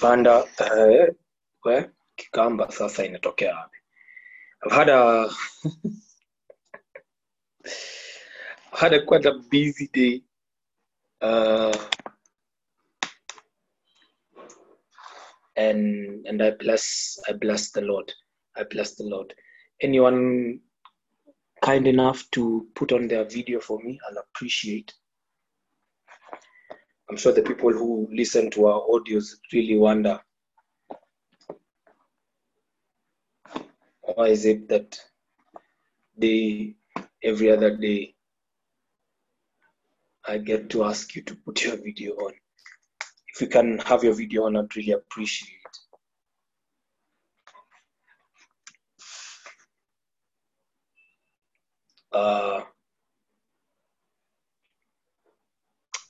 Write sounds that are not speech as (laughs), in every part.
panda eh, we sasa inatokea wapi? I've had (laughs) had a quite a busy day. Uh, and and I bless I bless the Lord. I bless the Lord. Anyone kind enough to put on their video for me I'll appreciate I'm sure the people who listen to our audios really wonder why is it that they every other day I get to ask you to put your video on. If you can have your video on, I'd really appreciate. It. Uh,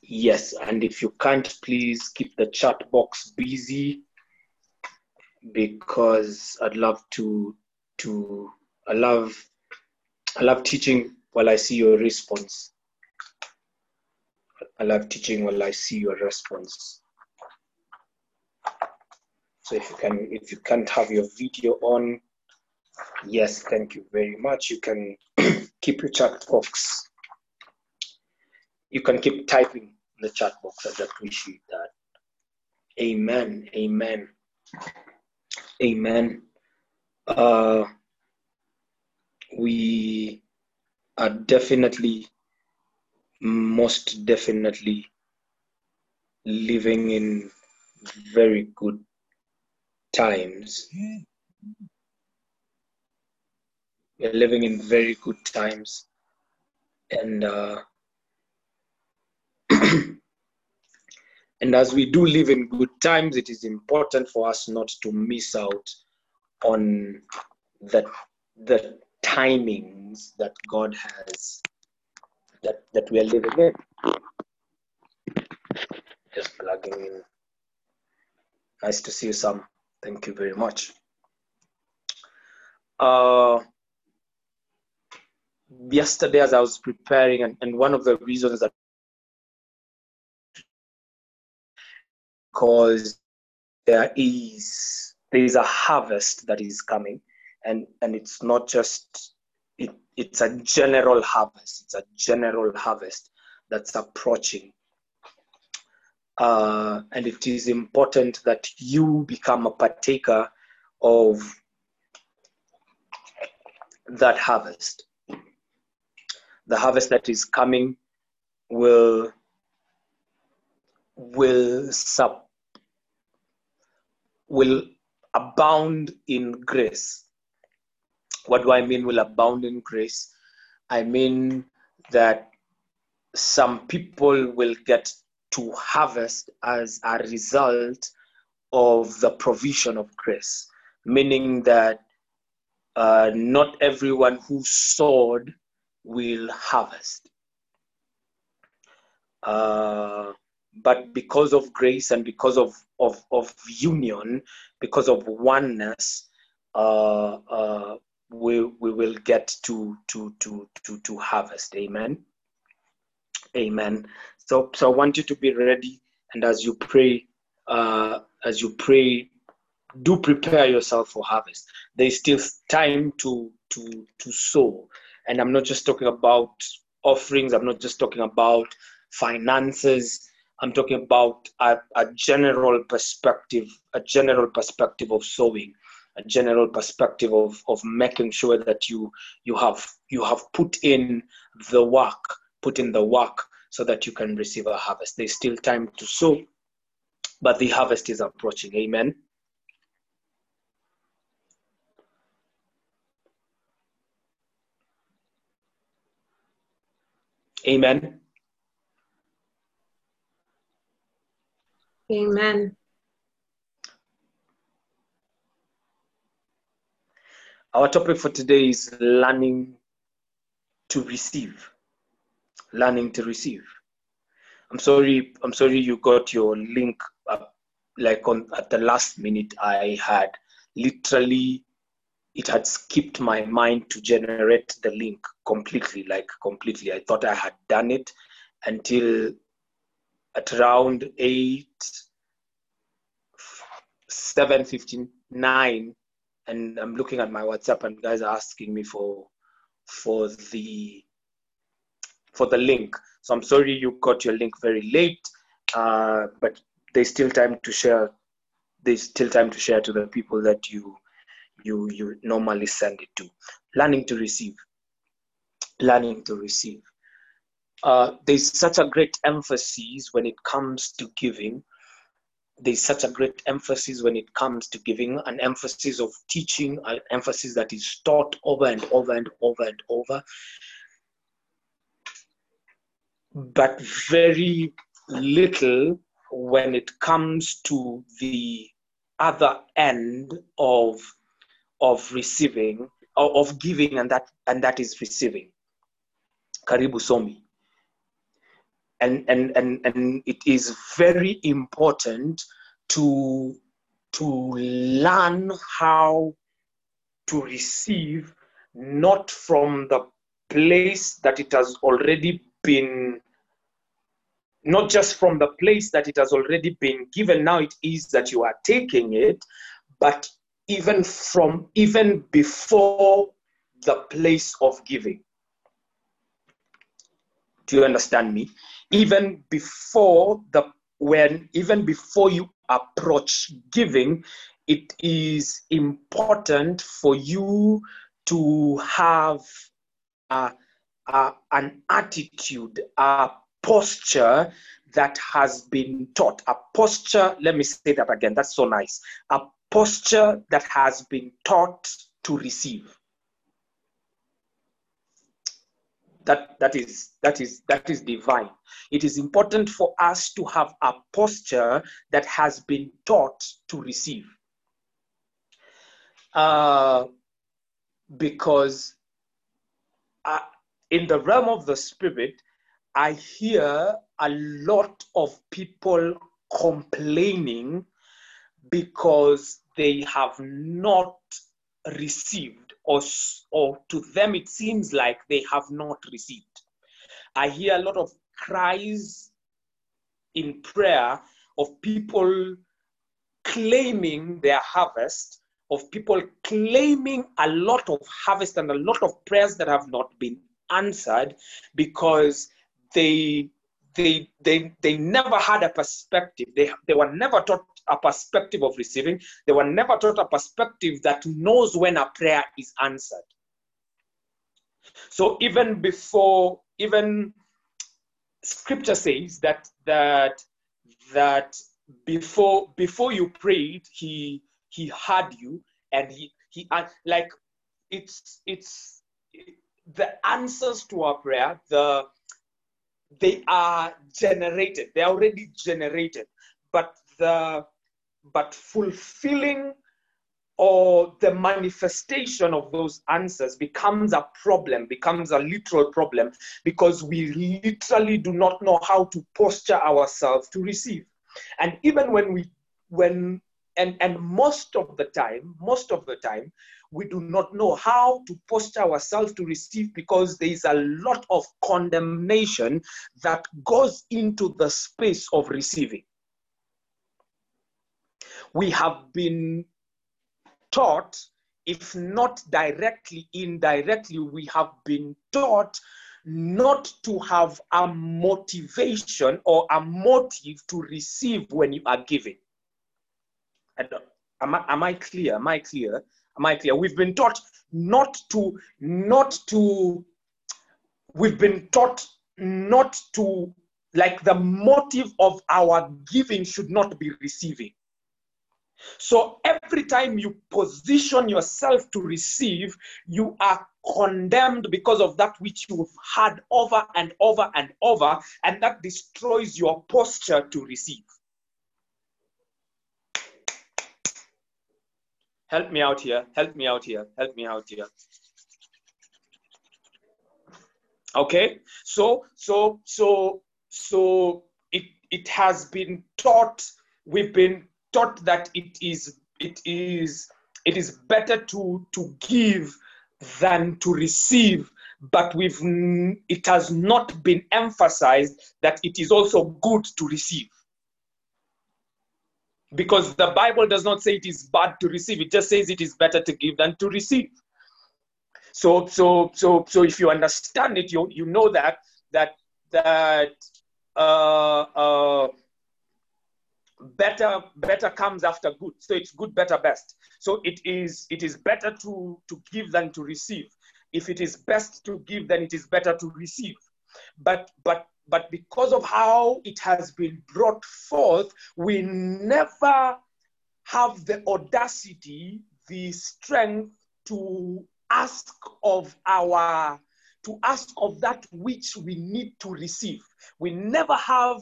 yes, and if you can't, please keep the chat box busy because I'd love to to I love I love teaching while I see your response. I love teaching while I see your response. So if you can if you can't have your video on, yes, thank you very much. You can (clears throat) keep your chat box. You can keep typing in the chat box. I'd appreciate that. Amen. Amen. Amen. Uh, we are definitely, most definitely living in very good times. We're living in very good times. And uh, (coughs) and as we do live in good times, it is important for us not to miss out on the the timings that God has that that we are living in. Just plugging in. Nice to see you, Sam. Thank you very much. Uh, yesterday, as I was preparing, and, and one of the reasons that because there is there is a harvest that is coming. And and it's not just it, it's a general harvest. It's a general harvest that's approaching. Uh, and it is important that you become a partaker of that harvest. The harvest that is coming will will sub will abound in grace. What do I mean will abound in grace? I mean that some people will get to harvest as a result of the provision of grace, meaning that uh, not everyone who sowed will harvest. Uh, but because of grace and because of of, of union, because of oneness, uh, uh, we we will get to to to to to harvest. Amen. Amen. So so I want you to be ready, and as you pray, uh, as you pray, do prepare yourself for harvest. There is still time to to to sow, and I'm not just talking about offerings. I'm not just talking about finances I'm talking about a, a general perspective, a general perspective of sowing, a general perspective of, of making sure that you you have you have put in the work, put in the work so that you can receive a harvest. There's still time to sow, but the harvest is approaching. Amen. Amen. Amen. Our topic for today is learning to receive. Learning to receive. I'm sorry. I'm sorry you got your link up like on at the last minute. I had literally it had skipped my mind to generate the link completely, like completely. I thought I had done it until at around eight 7:59, and I'm looking at my WhatsApp, and guys are asking me for for the for the link. So I'm sorry you got your link very late, uh, but there's still time to share. There's still time to share to the people that you you you normally send it to. Learning to receive. Learning to receive. Uh, there's such a great emphasis when it comes to giving. There's such a great emphasis when it comes to giving, an emphasis of teaching, an emphasis that is taught over and over and over and over. But very little when it comes to the other end of of receiving of giving and that and that is receiving karibu somi and and and, and it is very important to to learn how to receive not from the place that it has already been not just from the place that it has already been given. Now it is that you are taking it but even from even before the place of giving. Do you understand me even before the when even before you approach giving it is important for you to have a, an attitude a posture that has been taught. A posture let me say that again that's so nice. A posture that has been taught to receive that that is that is that is divine. It is important for us to have a posture that has been taught to receive. Uh, because uh, in the realm of the spirit i hear a lot of people complaining because they have not received or, or to them it seems like they have not received. I hear a lot of cries in prayer of people claiming their harvest, of people claiming a lot of harvest and a lot of prayers that have not been answered because they they they they never had a perspective they they were never taught a perspective of receiving. They were never taught a perspective that knows when a prayer is answered. So even before, even scripture says that that that before before you prayed, he he heard you and he he uh, like it's it's the answers to our prayer the they are generated they're already generated but the but fulfilling or the manifestation of those answers becomes a problem, becomes a literal problem, because we literally do not know how to posture ourselves to receive. And even when we, when, and, and most of the time, most of the time, we do not know how to posture ourselves to receive because there is a lot of condemnation that goes into the space of receiving we have been taught, if not directly, indirectly, we have been taught not to have a motivation or a motive to receive when you are giving. Uh, am I, am I clear? Am I clear? Am I clear? We've been taught not to, not to, we've been taught not to, like the motive of our giving should not be receiving. So every time you position yourself to receive, you are condemned because of that which you've had over and over and over, and that destroys your posture to receive. Help me out here. Help me out here. Help me out here. Okay, so so so so it it has been taught. We've been taught that it is it is it is better to to give than to receive. But we've it has not been emphasized that it is also good to receive. Because the Bible does not say it is bad to receive, it just says it is better to give than to receive. So, so, so, so if you understand it, you, you know that, that, that, uh, uh, better better comes after good. So it's good better best. So it is it is better to to give than to receive. If it is best to give then it is better to receive. But but but because of how it has been brought forth we never have the audacity the strength to ask of our to ask of that which we need to receive. We never have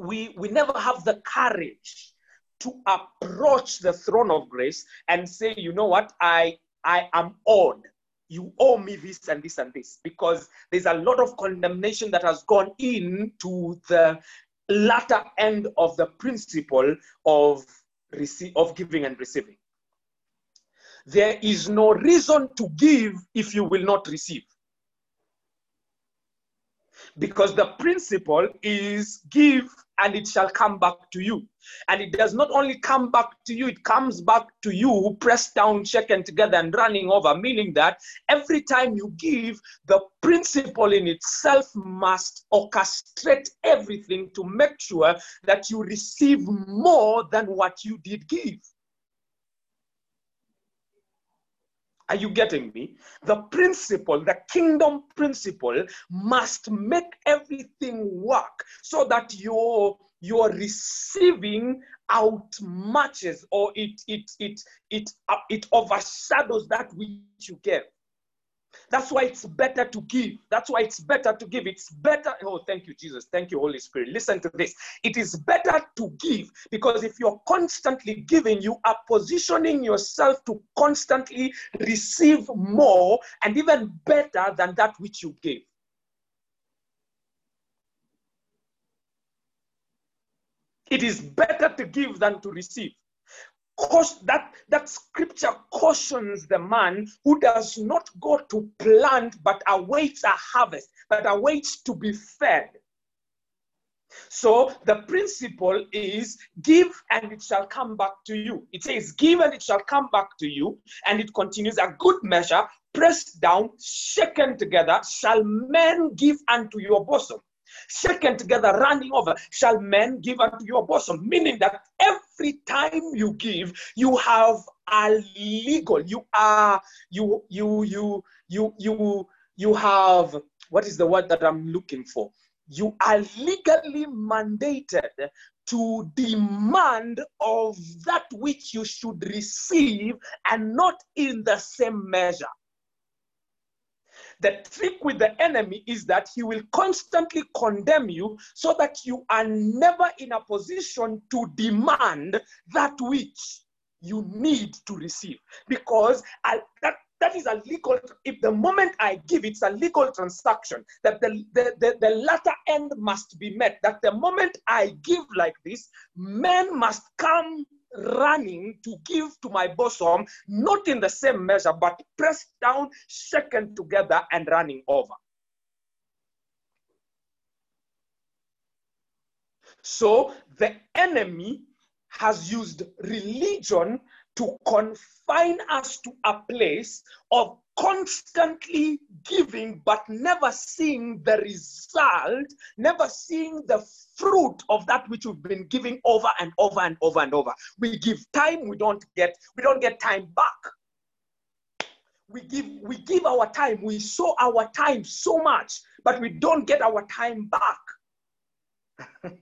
we, we never have the courage to approach the throne of grace and say, you know what, I, I am owed. You owe me this and this and this. Because there's a lot of condemnation that has gone into the latter end of the principle of, receive, of giving and receiving. There is no reason to give if you will not receive because the principle is give and it shall come back to you. And it does not only come back to you, it comes back to you, pressed down, shaken together, and running over, meaning that every time you give, the principle in itself must orchestrate everything to make sure that you receive more than what you did give. Are you getting me? The principle, the kingdom principle, must make everything work so that you're you're receiving out matches or it it it it uh, it overshadows that which you give. That's why it's better to give. That's why it's better to give. It's better. Oh, thank you, Jesus. Thank you, Holy Spirit. Listen to this. It is better to give because if you're constantly giving, you are positioning yourself to constantly receive more and even better than that which you gave. It is better to give than to receive that, that scripture cautions the man who does not go to plant but awaits a harvest, but awaits to be fed. So the principle is give and it shall come back to you. It says, give and it shall come back to you. And it continues, a good measure, pressed down, shaken together, shall men give unto your bosom shaken together, running over, shall men give unto your bosom. Meaning that every time you give, you have a legal, you are, you, you, you, you, you, you have, what is the word that I'm looking for? You are legally mandated to demand of that which you should receive and not in the same measure. The trick with the enemy is that he will constantly condemn you so that you are never in a position to demand that which you need to receive. Because I, that, that is a legal, if the moment I give, it's a legal transaction, that the, the, the, the latter end must be met. That the moment I give like this, men must come running to give to my bosom, not in the same measure, but pressed down, shaken together, and running over. So the enemy has used religion to confine us to a place of constantly giving but never seeing the result, never seeing the fruit of that which we've been giving over and over and over and over. We give time, we don't get, we don't get time back. We give, we give our time, we sow our time so much, but we don't get our time back. (laughs)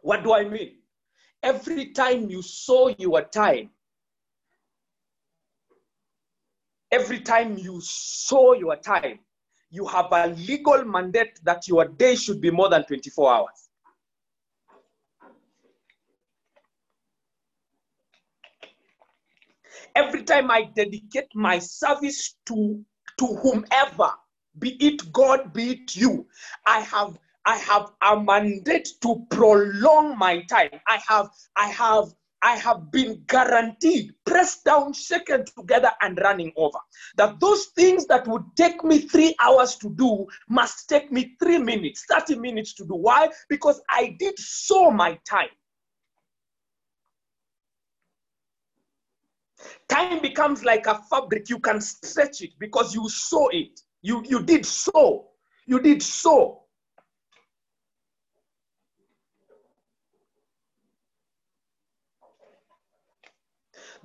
what do I mean? Every time you sow your time, every time you sow your time, you have a legal mandate that your day should be more than 24 hours. Every time I dedicate my service to, to whomever, be it God, be it you, I have I have a mandate to prolong my time. I have, I have, I have been guaranteed, pressed down, shaken together, and running over. That those things that would take me three hours to do must take me three minutes, 30 minutes to do. Why? Because I did sow my time. Time becomes like a fabric. You can stretch it because you sow it. You, you did sow. You did sow.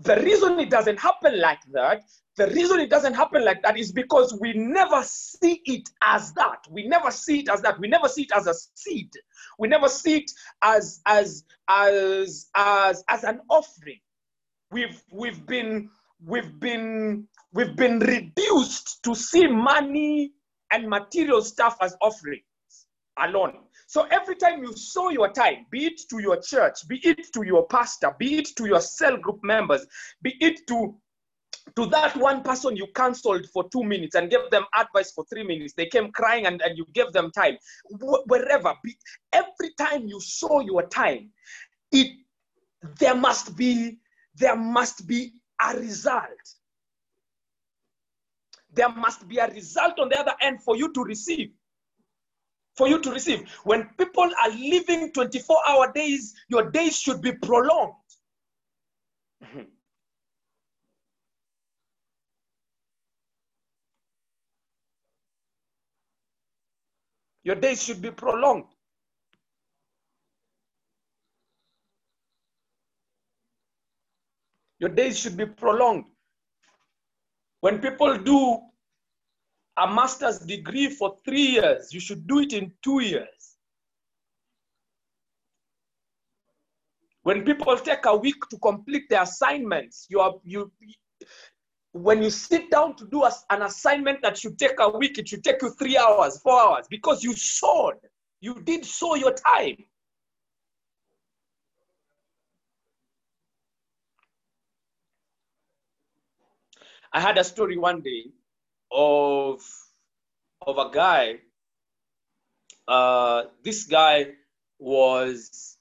The reason it doesn't happen like that, the reason it doesn't happen like that is because we never see it as that. We never see it as that. We never see it as a seed. We never see it as as as as as an offering. We've we've been we've been we've been reduced to see money and material stuff as offerings alone. So every time you sow your time, be it to your church, be it to your pastor, be it to your cell group members, be it to to that one person you counseled for two minutes and gave them advice for three minutes they came crying and, and you gave them time Wh- wherever be, every time you sow your time it there must be there must be a result. There must be a result on the other end for you to receive for you to receive. When people are living 24 hour days, your days should be prolonged. (laughs) Your days should be prolonged. Your days should be prolonged. When people do a master's degree for three years, you should do it in two years. When people take a week to complete their assignments, you are you when you sit down to do an assignment that should take a week, it should take you three hours, four hours, because you sowed. You did sow your time. I had a story one day of of a guy. Uh, this guy was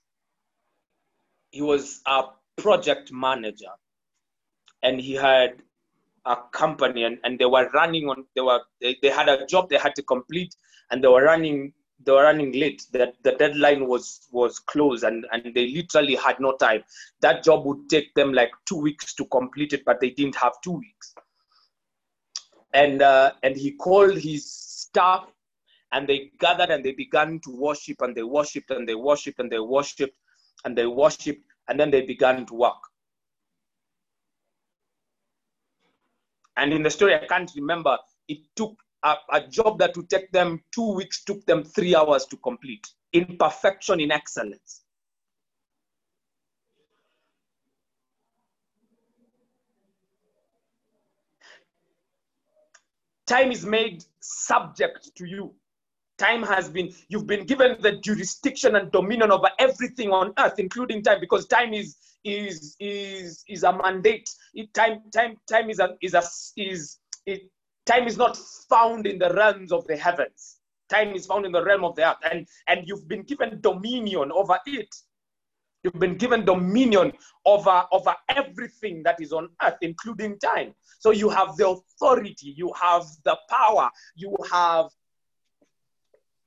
he was a project manager, and he had a company, and, and they were running on. They were they, they had a job they had to complete, and they were running they were running late. That the deadline was was closed, and and they literally had no time. That job would take them like two weeks to complete it, but they didn't have two weeks and uh, and he called his staff and they gathered and they began to worship and they worshiped and they worshiped and they worshiped and they worshiped and then they began to work. And in the story i can't remember it took a, a job that would take them two weeks took them three hours to complete. In perfection in excellence time is made subject to you. Time has been you've been given the jurisdiction and dominion over everything on earth including time because time is is is is a mandate. It, time time time is a is a is it, time is not found in the realms of the heavens. Time is found in the realm of the earth and and you've been given dominion over it You've been given dominion over, over everything that is on earth, including time. So you have the authority, you have the power, you have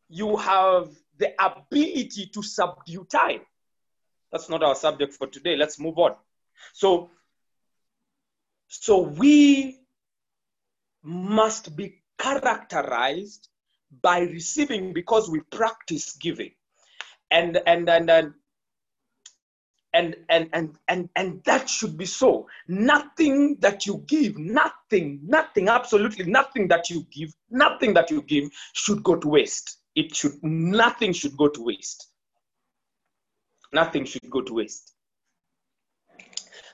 you have the ability to subdue time. That's not our subject for today. Let's move on. So, so we must be characterized by receiving because we practice giving. And and and, and and and and and and that should be so. Nothing that you give nothing nothing absolutely nothing that you give nothing that you give should go to waste. It should nothing should go to waste. Nothing should go to waste.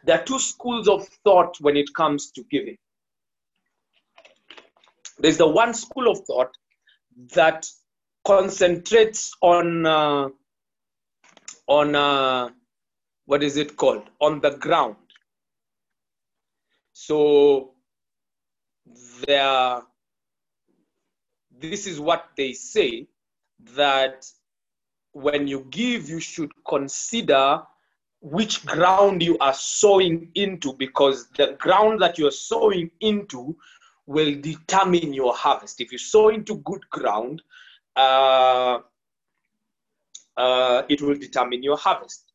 There are two schools of thought when it comes to giving. There's the one school of thought that concentrates on uh, on uh, what is it called on the ground so there this is what they say that when you give you should consider which ground you are sowing into because the ground that you're sowing into will determine your harvest. If you sow into good ground, uh, uh, it will determine your harvest.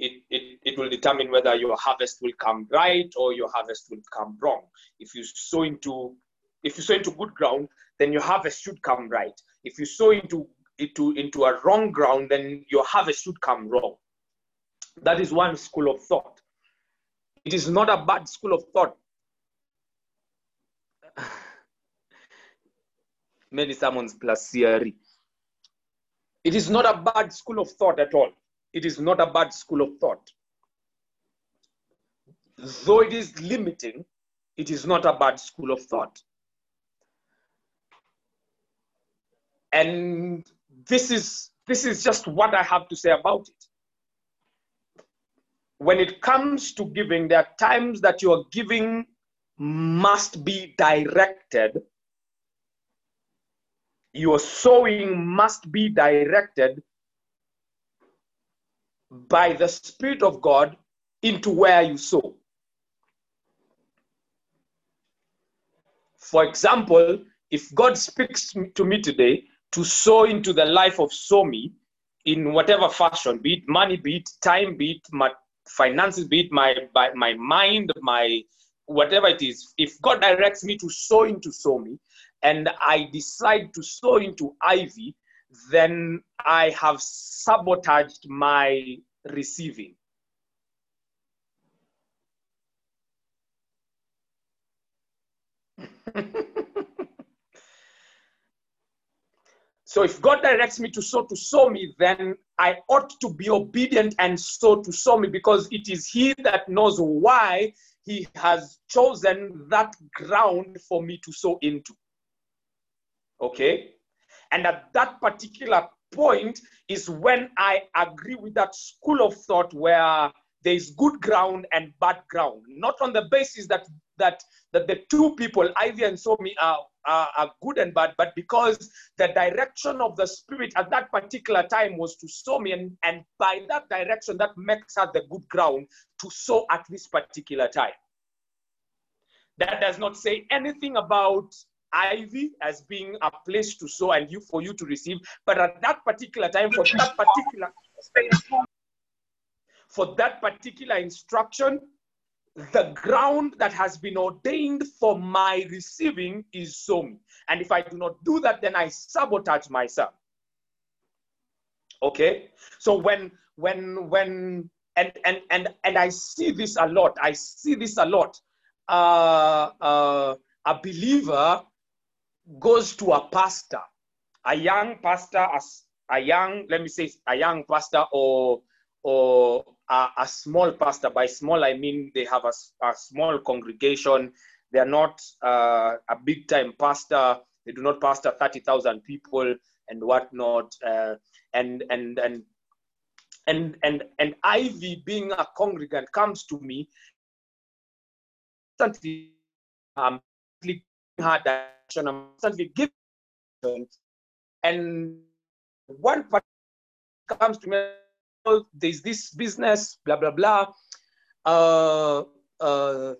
It, it, it will determine whether your harvest will come right or your harvest will come wrong. If you sow into if you sow into good ground, then your harvest should come right. If you sow into into into a wrong ground, then your harvest should come wrong. That is one school of thought. It is not a bad school of thought. (sighs) Many sermons plus theory. It is not a bad school of thought at all. It is not a bad school of thought. Though it is limiting, it is not a bad school of thought. And this is this is just what I have to say about it when it comes to giving, there are times that your giving must be directed. Your sowing must be directed by the Spirit of God into where you sow. For example, if God speaks to me today to sow into the life of Somi in whatever fashion, be it money, be it time, be it my finances, be it my, my, mind, my whatever it is, if God directs me to sow into Somi and I decide to sow into Ivy, then I have sabotaged my receiving. So if God directs me to sow to Somi, then I ought to be obedient and sow to Somi because it is He that knows why He has chosen that ground for me to sow into. Okay? And at that particular point is when I agree with that school of thought where there is good ground and bad ground, not on the basis that that that the two people, Ivy and Somi, are are, good and bad, but because the direction of the Spirit at that particular time was to sow me, and, and by that direction, that makes her the good ground to sow at this particular time. That does not say anything about ivy as being a place to sow and you for you to receive, but at that particular time, for that particular for that particular instruction, the ground that has been ordained for my receiving is sown. And if I do not do that, then I sabotage myself. Okay? So when when when and and and and I see this a lot. I see this a lot. Uh, uh, a believer goes to a pastor, a young pastor, as a young, let me say, a young pastor or or a, a, small pastor. By small, I mean they have a, a small congregation. They are not uh, a big time pastor. They do not pastor 30,000 people and whatnot. Uh, and, and, and, and, and, and Ivy, being a congregant, comes to me. Constantly, her direction, I'm constantly giving. And one part comes to me there's this business, blah, blah, blah, uh, uh,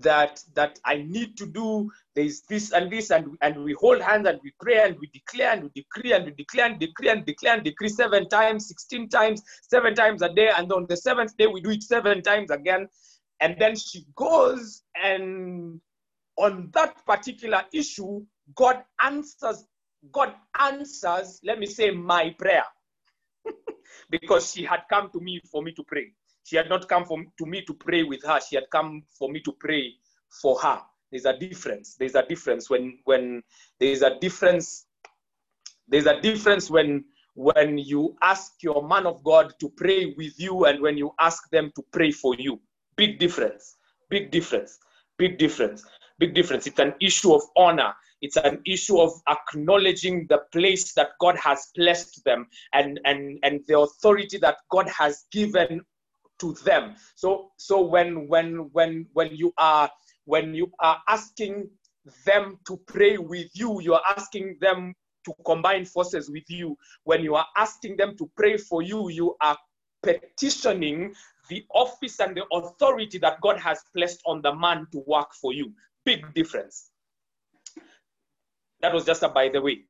that, that I need to do. There's this and this, and, and we hold hands and we pray and we declare and we decree and we declare and decree and declare and decree seven times, 16 times, seven times a day. And on the seventh day, we do it seven times again. And then she goes and on that particular issue, God answers, God answers, let me say, my prayer (laughs) because she had come to me for me to pray. She had not come for, to me to pray with her. She had come for me to pray for her. There's a difference. There's a difference when when there's a difference. There's a difference when when you ask your man of God to pray with you and when you ask them to pray for you. Big difference. Big difference. Big difference. Big difference. It's an issue of honor. It's an issue of acknowledging the place that God has blessed them and, and, and the authority that God has given to them. So, so when, when, when, when you are, when you are asking them to pray with you, you are asking them to combine forces with you. When you are asking them to pray for you, you are petitioning the office and the authority that God has placed on the man to work for you. Big difference. That was just a by the way.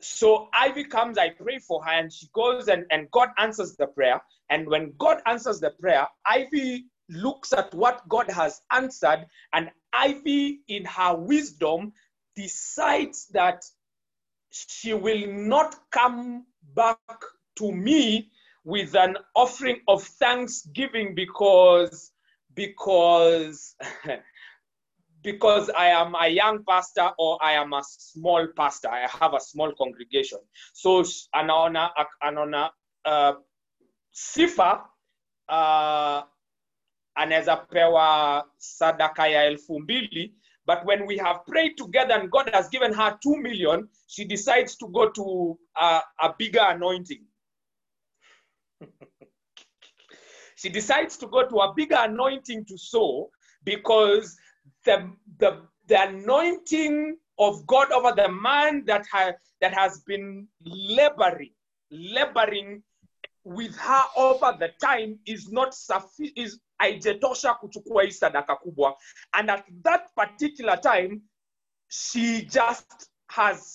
So Ivy comes, I pray for her, and she goes and, and God answers the prayer. And when God answers the prayer, Ivy looks at what God has answered, and Ivy, in her wisdom, decides that she will not come back to me with an offering of thanksgiving because because (laughs) because I am a young pastor or I am a small pastor. I have a small congregation. So anaona anaona uh, sifa uh, anaweza pewa sadaka ya elfu mbili but when we have prayed together and God has given her two million, she decides to go to a, a bigger anointing. (laughs) she decides to go to a bigger anointing to sow because the, the, the anointing of God over the man that, ha, that has been laboring, laboring with her over the time is not sufficient. And at that particular time, she just has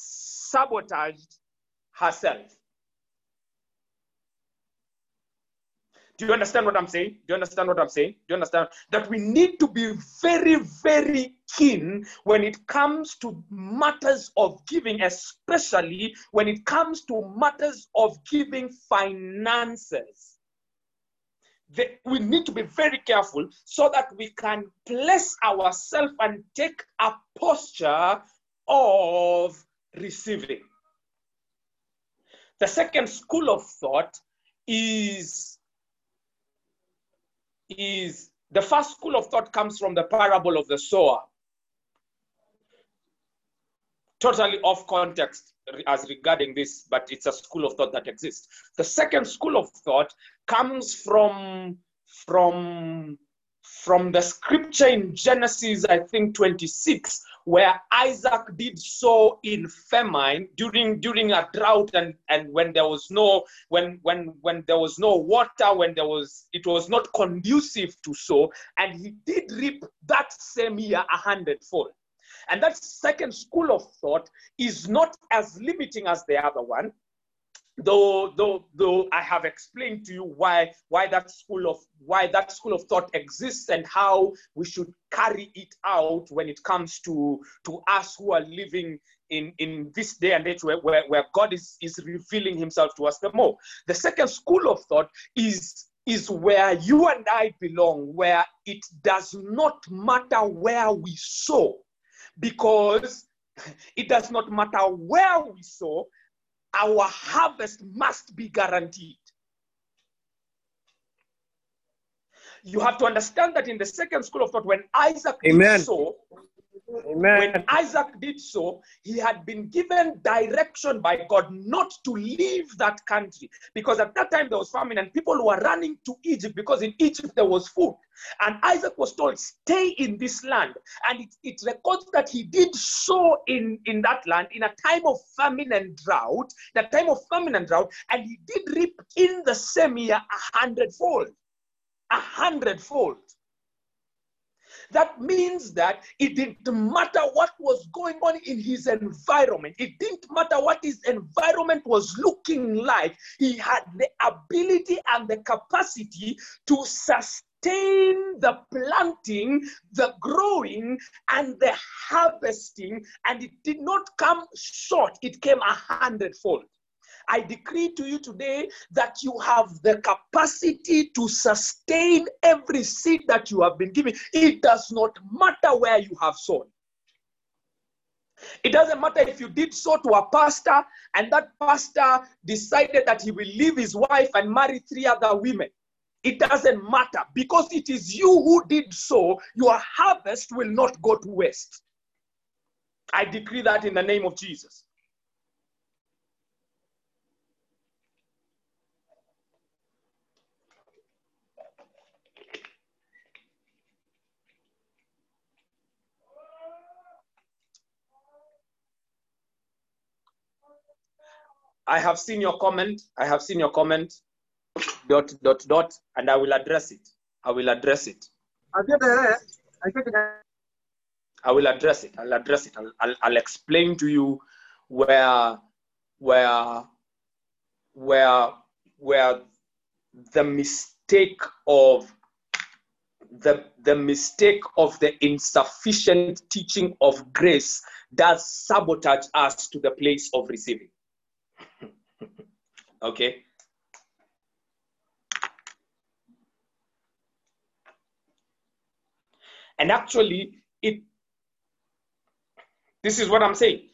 sabotaged herself. Do you understand what I'm saying? Do you understand what I'm saying? Do you understand that we need to be very, very keen when it comes to matters of giving, especially when it comes to matters of giving finances? We need to be very careful so that we can place ourselves and take a posture of receiving. The second school of thought is is the first school of thought comes from the parable of the sower. Totally off context as regarding this, but it's a school of thought that exists. The second school of thought comes from from from the scripture in Genesis, I think 26, where Isaac did sow in famine during during a drought and and when there was no when when when there was no water, when there was it was not conducive to sow, and he did reap that same year a hundredfold. And that second school of thought is not as limiting as the other one, though though though i have explained to you why why that school of why that school of thought exists and how we should carry it out when it comes to to us who are living in in this day and age where, where, where god is is revealing himself to us the more. The second school of thought is is where you and i belong where it does not matter where we sow because (laughs) it does not matter where we sow our harvest must be guaranteed. You have to understand that in the second school of thought, when Isaac Amen. did sow, Amen. when Isaac did sow, he had been given direction by God not to leave that country because at that time there was famine and people were running to Egypt because in Egypt there was food. And Isaac was told, Stay in this land. And it, it records that he did sow in, in that land in a time of famine and drought, the time of famine and drought, and he did reap in the same year a hundredfold. A hundredfold. That means that it didn't matter what was going on in his environment. It didn't matter what his environment was looking like. He had the ability and the capacity to sustain the planting, the growing, and the harvesting. And it did not come short, it came a hundredfold. I decree to you today that you have the capacity to sustain every seed that you have been given. It does not matter where you have sown. It doesn't matter if you did sow to a pastor and that pastor decided that he will leave his wife and marry three other women. It doesn't matter because it is you who did sow. Your harvest will not go to waste. I decree that in the name of Jesus. I have seen your comment. I have seen your comment. dot dot dot. And i will address it. I will address it. I will address it. I'll address it. I'll, I'll, I'll explain to you where where where where the mistake of the, the mistake of the insufficient teaching of grace does sabotage us to the place of receiving. Okay? And actually, it this is what I'm saying.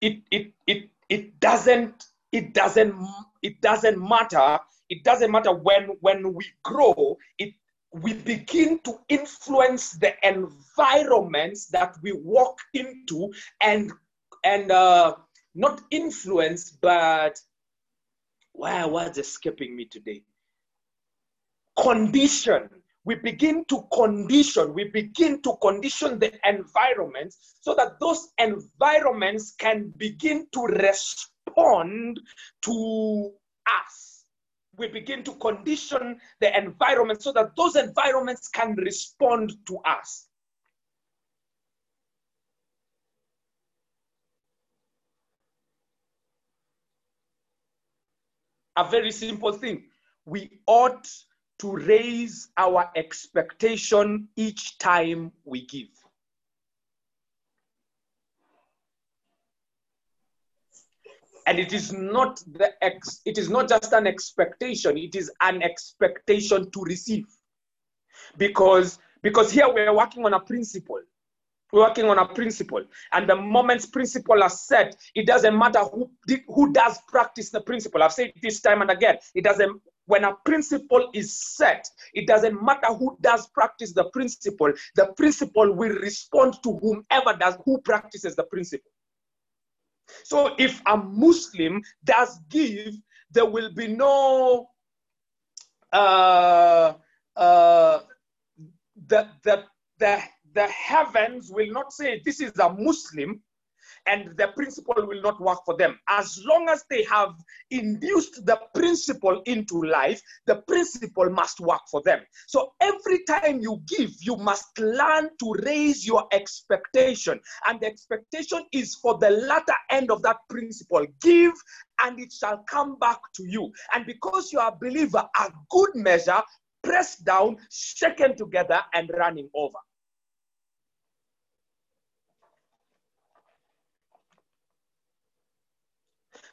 It it it it doesn't it doesn't it doesn't matter it doesn't matter when when we grow it we begin to influence the environments that we walk into and and uh, not influence but why was escaping me today? Condition. We begin to condition. We begin to condition the environments so that those environments can begin to respond to us. We begin to condition the environment so that those environments can respond to us. A very simple thing. We ought to raise our expectation each time we give. and it is not the ex it is not just an expectation it is an expectation to receive because because here we're working on a principle working on a principle. And the moment principle are set it doesn't matter who who does practice the principle. I've said this time and again. It doesn't when a principle is set it doesn't matter who does practice the principle. The principle will respond to whomever does who practices the principle. So if a Muslim does give, there will be no uh, uh, the, the, the, the heavens will not say this is a Muslim and the principle will not work for them. As long as they have induced the principle into life, the principle must work for them. So every time you give, you must learn to raise your expectation. And the expectation is for the latter end of that principle. Give and it shall come back to you. And because you are a believer, a good measure, pressed down, shaken together, and running over.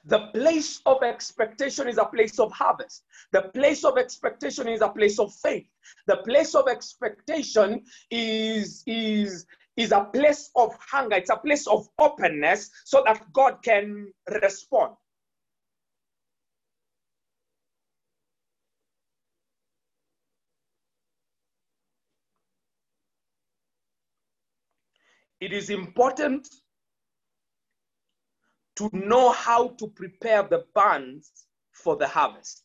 The place of expectation is a place of harvest. The place of expectation is a place of faith. The place of expectation is, is, is a place of hunger. It's a place of openness so that God can respond. It is important to know how to prepare the barns for the harvest.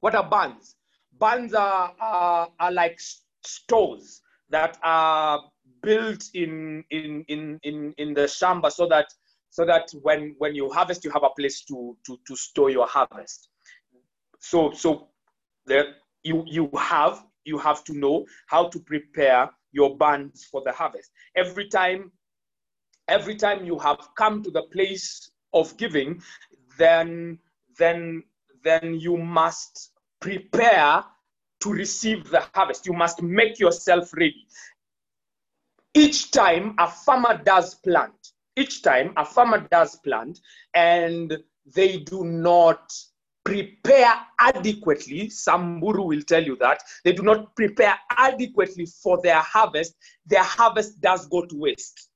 What are barns? Barns are, are, are like stores that are built in, in, in, in, in the shamba so that, so that when, when you harvest, you have a place to, to, to store your harvest. So, so there, you, you, have, you have to know how to prepare your barns for the harvest. Every time every time you have come to the place of giving, then then then you must prepare to receive the harvest. You must make yourself ready. Each time a farmer does plant, each time a farmer does plant, and they do not prepare adequately, Samburu will tell you that they do not prepare adequately for their harvest, their harvest does go to waste.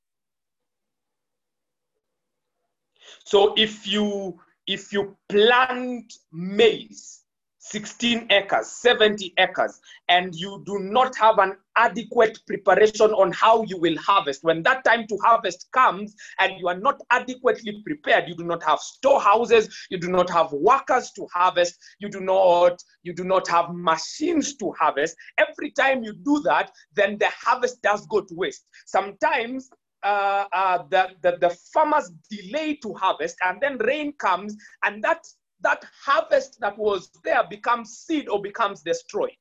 So if you if you plant maize 16 acres, 70 acres, and you do not have an adequate preparation on how you will harvest. When that time to harvest comes and you are not adequately prepared, you do not have storehouses, you do not have workers to harvest, you do not, you do not have machines to harvest. Every time you do that, then the harvest does go to waste. Sometimes uh, uh, the, the, the farmers delay to harvest and then rain comes and that that harvest that was there becomes seed or becomes destroyed.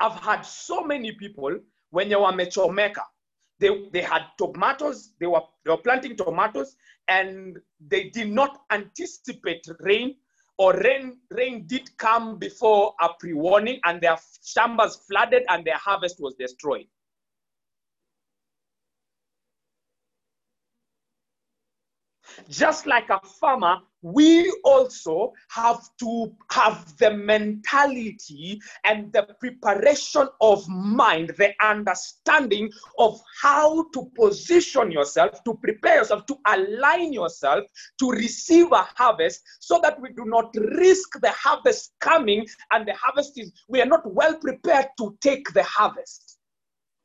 I've had so many people when you were mechomeka, they, they had tomatoes, they were, they were planting tomatoes, and they did not anticipate rain, or rain, rain did come before a pre-warning, and their shambas flooded and their harvest was destroyed. Just like a farmer, we also have to have the mentality and the preparation of mind, the understanding of how to position yourself, to prepare yourself, to align yourself to receive a harvest so that we do not risk the harvest coming and the harvest is, we are not well prepared to take the harvest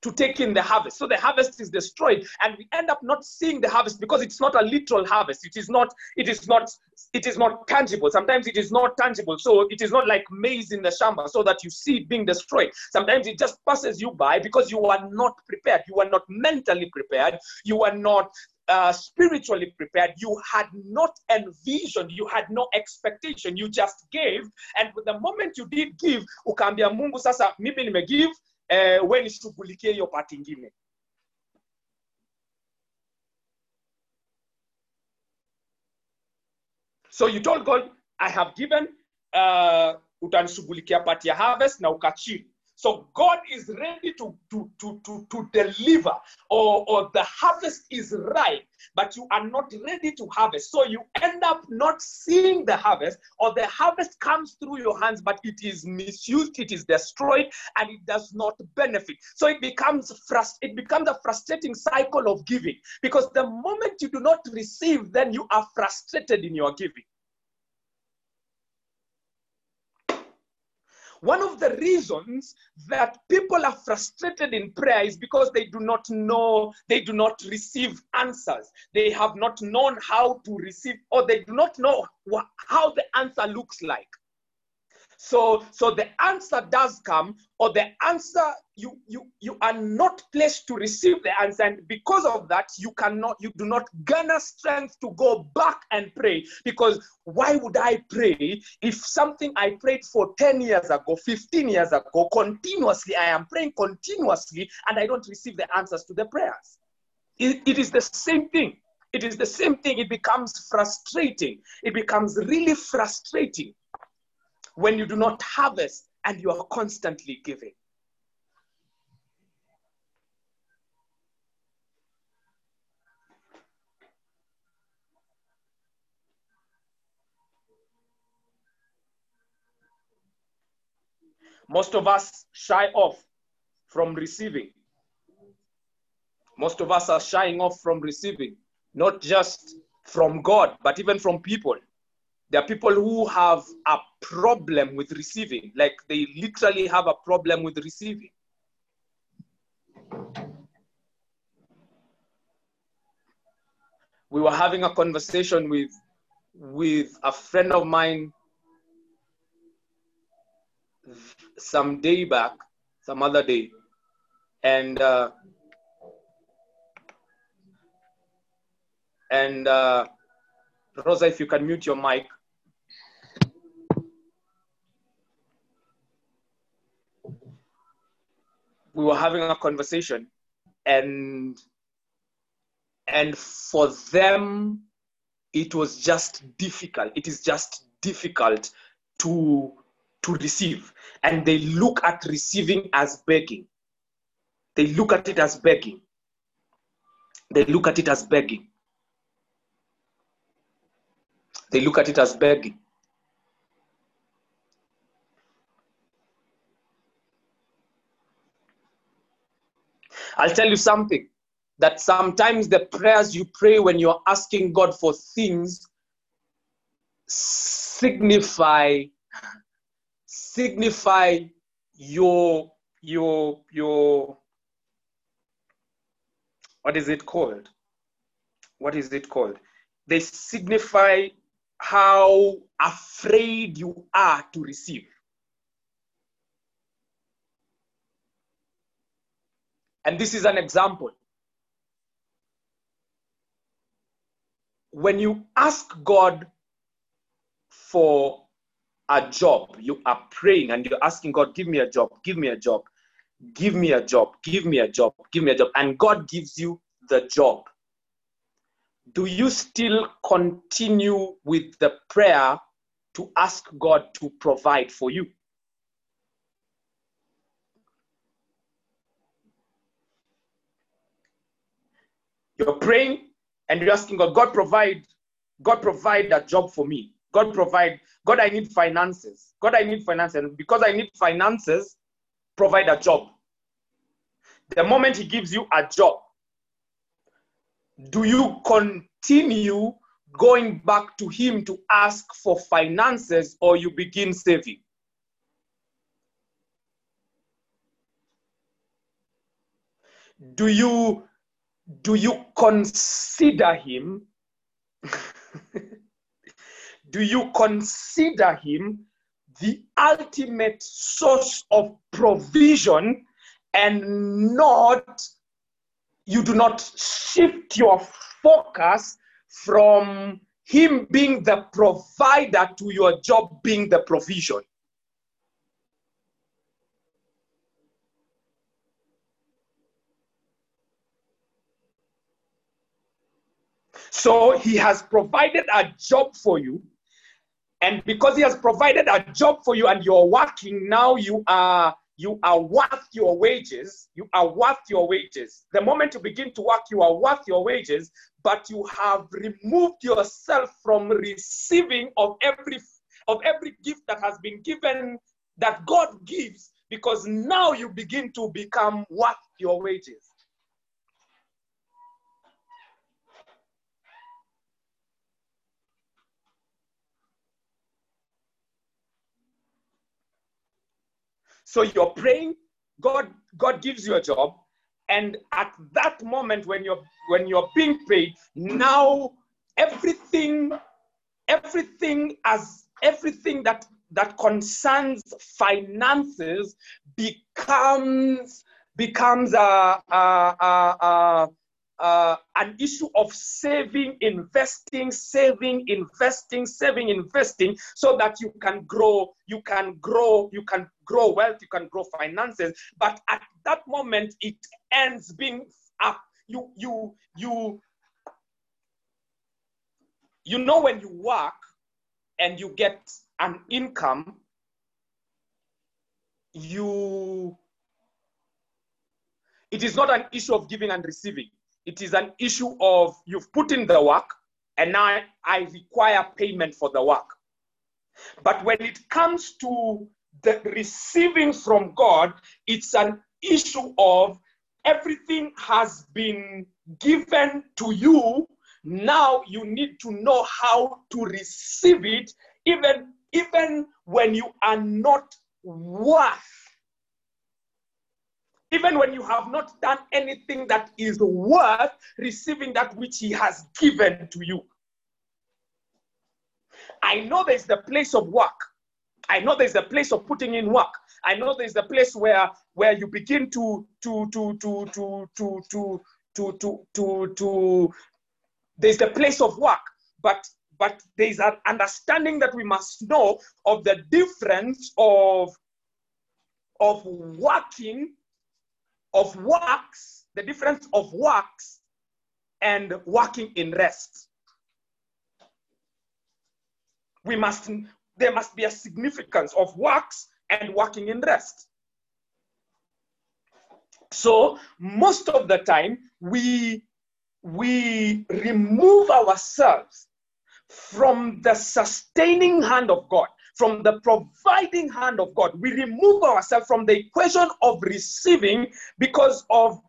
to take in the harvest. So the harvest is destroyed, and we end up not seeing the harvest because it's not a literal harvest. It is not. It is not. It is not tangible. Sometimes it is not tangible. So it is not like maize in the shamba, so that you see it being destroyed. Sometimes it just passes you by because you are not prepared. You are not mentally prepared. You are not uh, spiritually prepared. You had not envisioned, you had no expectation. You just gave, and the moment you did give, ukaambia Mungu, sasa mimi nimegive, eh, we nishughulikie hiyo pati ingine. So you told God, I have given, uh, utanishughulikia pati ya harvest na ukachiri. So God is ready to, to, to, to, to deliver, or, or the harvest is ripe, but you are not ready to harvest. So you end up not seeing the harvest, or the harvest comes through your hands, but it is misused, it is destroyed, and it does not benefit. So it becomes frust- it becomes a frustrating cycle of giving. Because the moment you do not receive, then you are frustrated in your giving. One of the reasons that people are frustrated in prayer is because they do not know, they do not receive answers. They have not known how to receive, or they do not know how the answer looks like. So, so the answer does come, or the answer you you you are not placed to receive the answer, and because of that, you cannot, you do not garner strength to go back and pray. Because why would I pray if something I prayed for 10 years ago, 15 years ago, continuously, I am praying continuously, and I don't receive the answers to the prayers? It- it is the same thing. It is the same thing. It becomes frustrating. It becomes really frustrating when you do not harvest and you are constantly giving. Most of us shy off from receiving. Most of us are shying off from receiving, not just from God, but even from people. There are people who have a problem with receiving, like they literally have a problem with receiving. We were having a conversation with with a friend of mine some day back, some other day, and uh, and uh, Rosa, if you can mute your mic. We were having a conversation, and and for them, it was just difficult. It is just difficult to to receive, and they look at receiving as begging. They look at it as begging. They look at it as begging. They look at it as begging. I'll tell you something that sometimes the prayers you pray when you're asking God for things signify signify your your your what is it called? What is it called? They signify how afraid you are to receive and this is an example when you ask God for a job, you are praying and you're asking God, give me a job, give me a job, give me a job, give me a job, give me a job, and God gives you the job. Do you still continue with the prayer to ask God to provide for you? You're praying and you're asking God, God provide, God provide a job for me. God provide, God, I need finances. God, I need finances. And because I need finances, provide a job. The moment He gives you a job, do you continue going back to Him to ask for finances or you begin saving? Do you do you consider him? (laughs) Do you consider him the ultimate source of provision and not you do not shift your focus from him being the provider to your job being the provision So he has provided a job for you. And because he has provided a job for you and you're working, now you are you are worth your wages. You are worth your wages. The moment you begin to work, you are worth your wages, but you have removed yourself from receiving of every of every gift that has been given that God gives because now you begin to become worth your wages. So you're praying, God, God gives you a job, and at that moment when you're when you're being paid, now everything, everything as everything that that concerns finances becomes becomes a, a, a, a uh, an issue of saving, investing, saving, investing, saving, investing, so that you can grow, you can grow, you can grow wealth, you can grow finances. But at that moment, it ends being up. You, you, you, you know when you work and you get an income, you it is not an issue of giving and receiving it is an issue of you've put in the work and now I require payment for the work. But when it comes to the receiving from God, it's an issue of everything has been given to you. Now you need to know how to receive it, even, even when you are not worth even when you have not done anything that is worth receiving that which He has given to you. I know there's the place of work. I know there's the place of putting in work. I know there's the place where where you begin to to to to to to to to to to, to there's the place of work. But but there's an understanding that we must know of the difference of of working of works, the difference of works and working in rest. We must, there must be a significance of works and working in rest. So most of the time we we remove ourselves from the sustaining hand of God from the providing hand of God. We remove ourselves from the equation of receiving because of,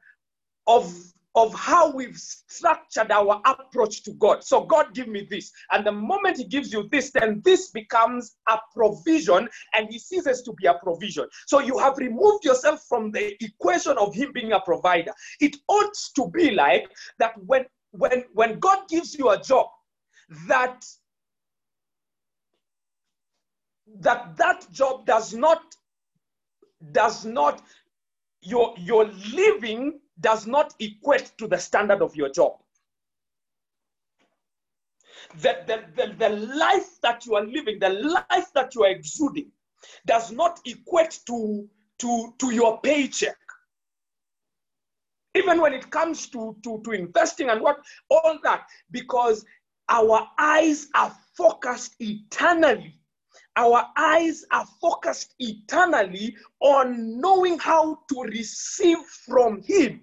of, of how we've structured our approach to God. So, God, give me this. And the moment He gives you this, then this becomes a provision and He ceases to be a provision. So, you have removed yourself from the equation of Him being a provider. It ought to be like that when, when, when God gives you a job, that that that job does not does not your your living does not equate to the standard of your job that the, the, the life that you are living, the life that you are exuding, does not equate to, to, to your paycheck. Even when it comes to, to, to investing and what, all that, because our eyes are focused eternally. Our eyes are focused eternally on knowing how to receive from Him.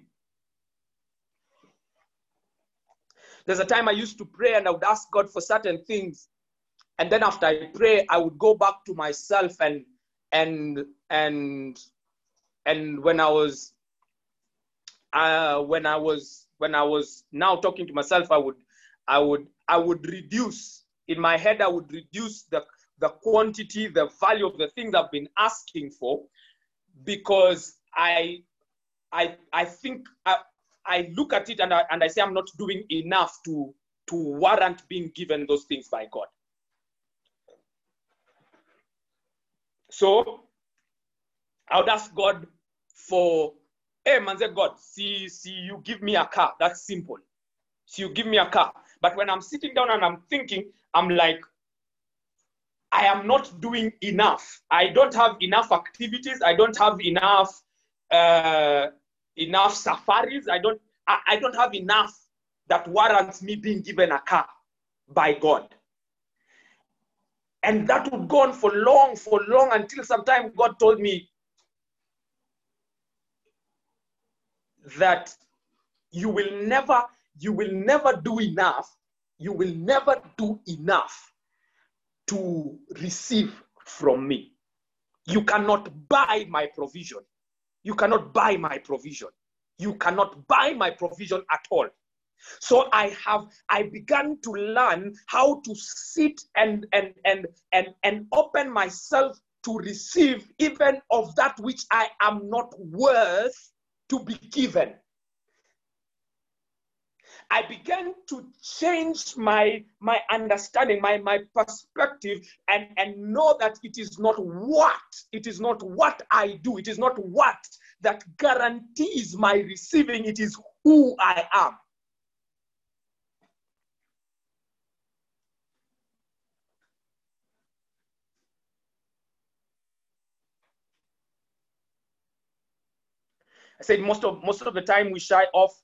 There's a time I used to pray and I would ask God for certain things. And then after I pray, I would go back to myself and and and and when I was uh, when I was when I was now talking to myself, I would I would I would reduce in my head. I would reduce the the quantity, the value of the things I've been asking for, because I I I think I, I look at it and I, and I say I'm not doing enough to to warrant being given those things by God. So I would ask God for, hey, man, say, God, see, see, you give me a car. That's simple. So you give me a car. But when I'm sitting down and I'm thinking, I'm like, I am not doing enough. I don't have enough activities. I don't have enough uh, enough safaris. I don't I, I don't have enough that warrants me being given a car by God. And that would go on for long, for long, until sometime God told me that you will never, you will never do enough, you will never do enough to receive from me. You cannot buy my provision. You cannot buy my provision. You cannot buy my provision at all. So I have I began to learn how to sit and and and and and open myself to receive even of that which I am not worth to be given. I began to change my my understanding, my my perspective, and and know that it is not what it is not what I do, it is not what that guarantees my receiving. It is who I am. I said most of most of the time we shy off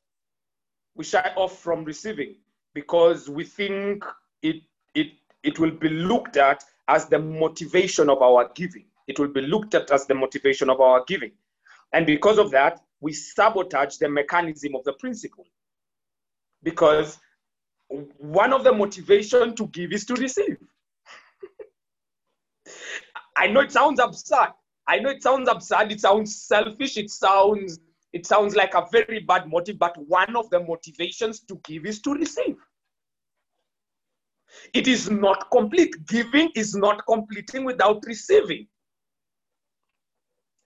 we shy off from receiving because we think it it it will be looked at as the motivation of our giving. It will be looked at as the motivation of our giving. And because of that, we sabotage the mechanism of the principle. Because one of the motivation to give is to receive. (laughs) I know it sounds absurd. I know it sounds absurd. It sounds selfish. It sounds it sounds like a very bad motive, but one of the motivations to give is to receive. It is not complete. Giving is not completing without receiving.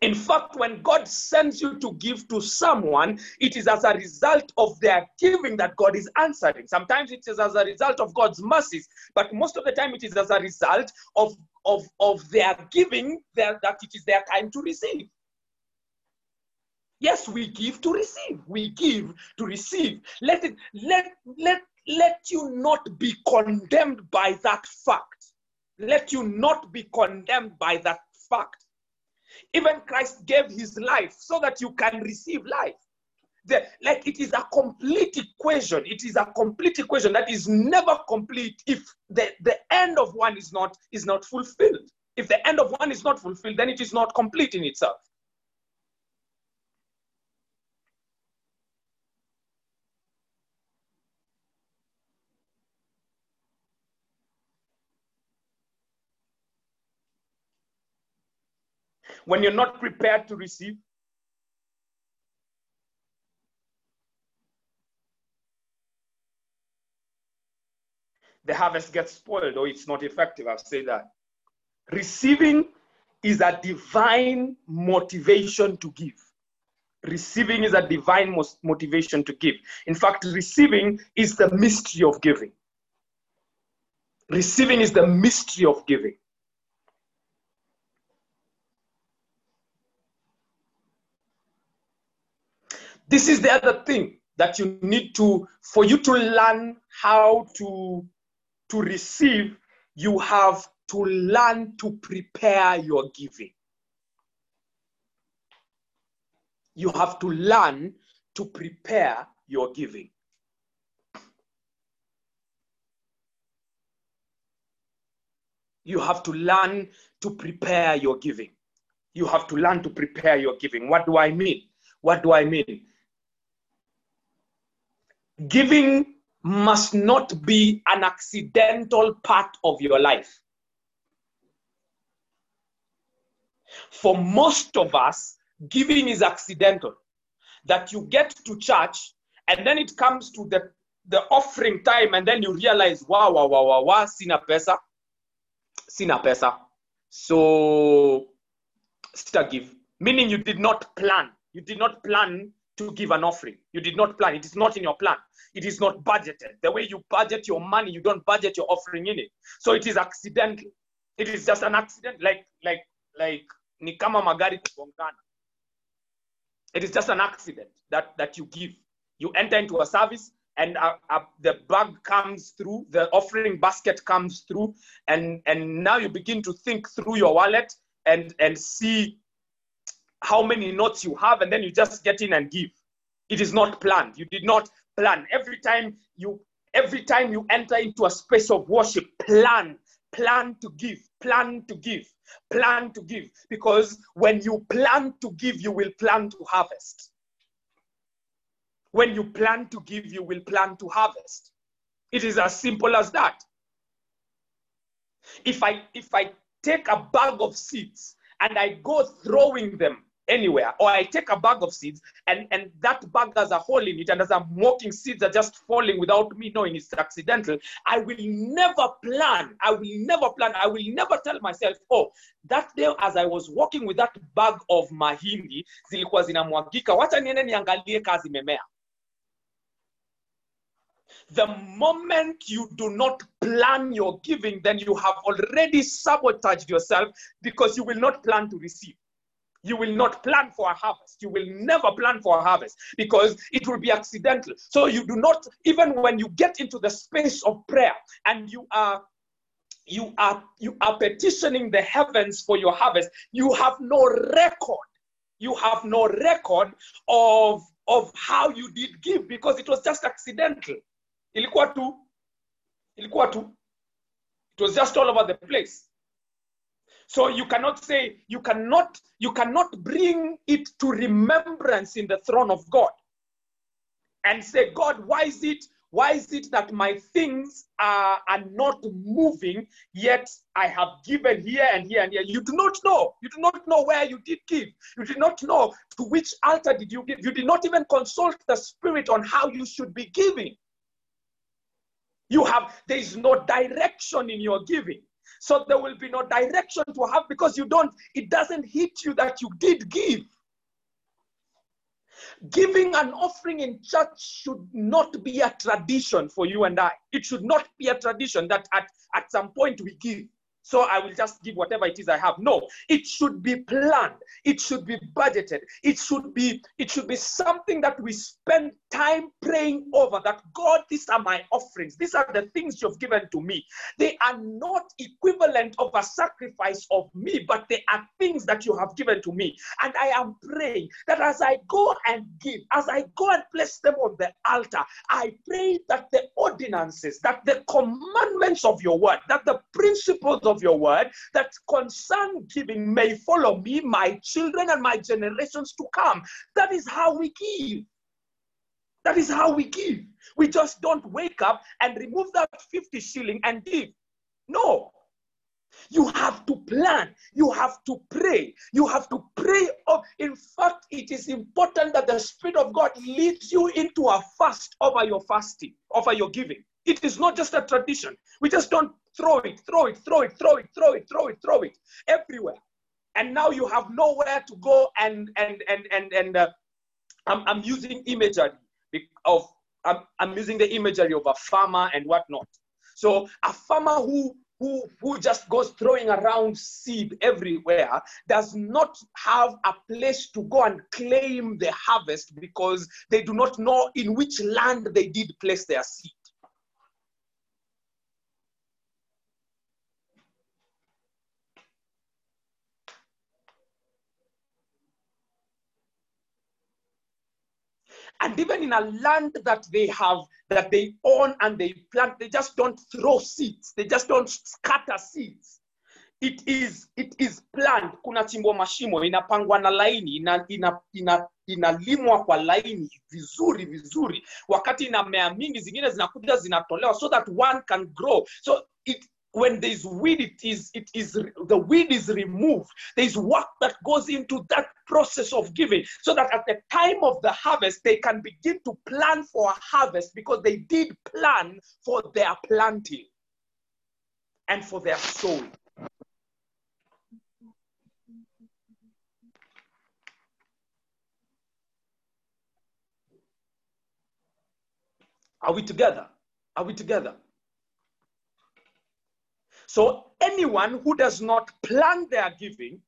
In fact, when God sends you to give to someone, it is as a result of their giving that God is answering. Sometimes it is as a result of God's mercies, but most of the time it is as a result of, of, of their giving their, that it is their time to receive. Yes, we give to receive. We give to receive. Let it let let let you not be condemned by that fact. Let you not be condemned by that fact. Even Christ gave his life so that you can receive life. The, like it is a complete equation. It is a complete equation that is never complete if the, the end of one is not is not fulfilled. If the end of one is not fulfilled, then it is not complete in itself. When you're not prepared to receive? The harvest gets spoiled or it's not effective. I've said that. Receiving is a divine motivation to give. Receiving is a divine motivation to give. In fact, receiving is the mystery of giving. Receiving is the mystery of giving. This is the other thing that you need to, for you to learn how to, to receive, you have to learn to prepare your giving. You have to learn to prepare your giving. You have to learn to prepare your giving. You have to learn to prepare your giving. What do I mean? What do I mean? Giving must not be an accidental part of your life. For most of us, giving is accidental. That you get to church and then it comes to the, the offering time and then you realize, wow, wow, wow, wow, wow, sina pesa. Sina pesa. So, sita give. Meaning you did not plan. You did not plan to give an offering. You did not plan. It is not in your plan. It is not budgeted. The way you budget your money, you don't budget your offering in it. So it is accidental. It is just an accident, like like like ni kama magari kugongana. It is just an accident that that you give. You enter into a service and uh, uh, the bag comes through, the offering basket comes through, and and now you begin to think through your wallet and and see how many notes you have, and then you just get in and give. It is not planned. You did not plan. Every time you every time you enter into a space of worship, plan, plan to give, plan to give, plan to give. Because when you plan to give, you will plan to harvest. When you plan to give, you will plan to harvest. It is as simple as that. If I if I take a bag of seeds and I go throwing them anywhere, or I take a bag of seeds and, and that bag has a hole in it, and as I'm walking, seeds are just falling without me knowing it's accidental. I will never plan. I will never plan. I will never tell myself, oh, that day as I was walking with that bag of mahindi, zilikuwa zinamwagika, wacha niende niangalie kazi memea. The moment you do not plan your giving, then you have already sabotaged yourself because you will not plan to receive you will not plan for a harvest. You will never plan for a harvest because it will be accidental. So you do not, even when you get into the space of prayer and you are you are you are petitioning the heavens for your harvest, you have no record. You have no record of of how you did give because it was just accidental. It was just all over the place. So you cannot say, you cannot, you cannot bring it to remembrance in the throne of God and say, God, why is it, why is it that my things are, are not moving, yet I have given here and here and here? You do not know. You do not know where you did give. You did not know to which altar did you give. You did not even consult the Spirit on how you should be giving. You have, there is no direction in your giving. So there will be no direction to have because you don't, it doesn't hit you that you did give. Giving an offering in church should not be a tradition for you and I. It should not be a tradition that at, at some point we give. So I will just give whatever it is I have. No, it should be planned. It should be budgeted. It should be it should be something that we spend time praying over that God, these are my offerings. These are the things you've given to me. They are not equivalent of a sacrifice of me, but they are things that you have given to me. And I am praying that as I go and give, as I go and place them on the altar, I pray that the ordinances, that the commandments of your word, that the principles of your word that concern giving may follow me, my children, and my generations to come. That is how we give. That is how we give. We just don't wake up and remove that 50 shilling and give. No. You have to plan. You have to pray. You have to pray. Of, in fact, it is important that the Spirit of God leads you into a fast over your fasting, over your giving. It is not just a tradition. We just don't throw it, throw it, throw it, throw it, throw it, throw it, throw it everywhere. And now you have nowhere to go. And and and and and uh, I'm I'm using imagery of I'm, I'm using the imagery of a farmer and whatnot. So a farmer who who, who just goes throwing around seed everywhere does not have a place to go and claim the harvest because they do not know in which land they did place their seed. And even in a land that they have, that they own and they plant, they just don't throw seeds. They just don't scatter seeds. It is, it is planned. Kuna chimbwa mashimo, inapangwa na laini, ina, ina, ina, inalimwa kwa laini vizuri vizuri. Wakati inamea mingi, zingine zinakuja zinatolewa so that one can grow. So it, when there's weed, it is, it is, the weed is removed. There's work that goes into that process of giving so that at the time of the harvest, they can begin to plan for a harvest because they did plan for their planting and for their sowing. Are we together? Are we together? So anyone who does not plan their giving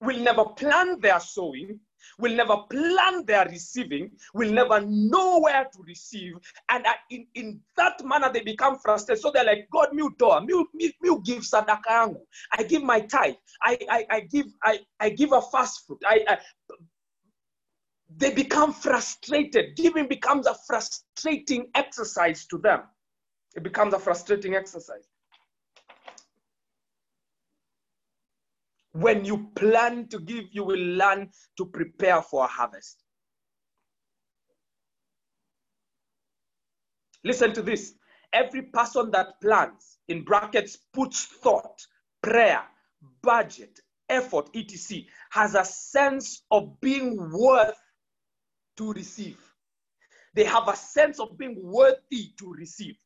will never plan their sowing, will never plan their receiving, will never know where to receive. And in, in that manner, they become frustrated. So they're like, God, me toa, me, me, me give sadaka yangu. I give my tithe. I, I, I give I, I give a fast fruit. I, I they become frustrated. Giving becomes a frustrating exercise to them. It becomes a frustrating exercise. When you plan to give, you will learn to prepare for a harvest. Listen to this. Every person that plans, in brackets, puts thought, prayer, budget, effort, etc., has a sense of being worth to receive. They have a sense of being worthy to receive.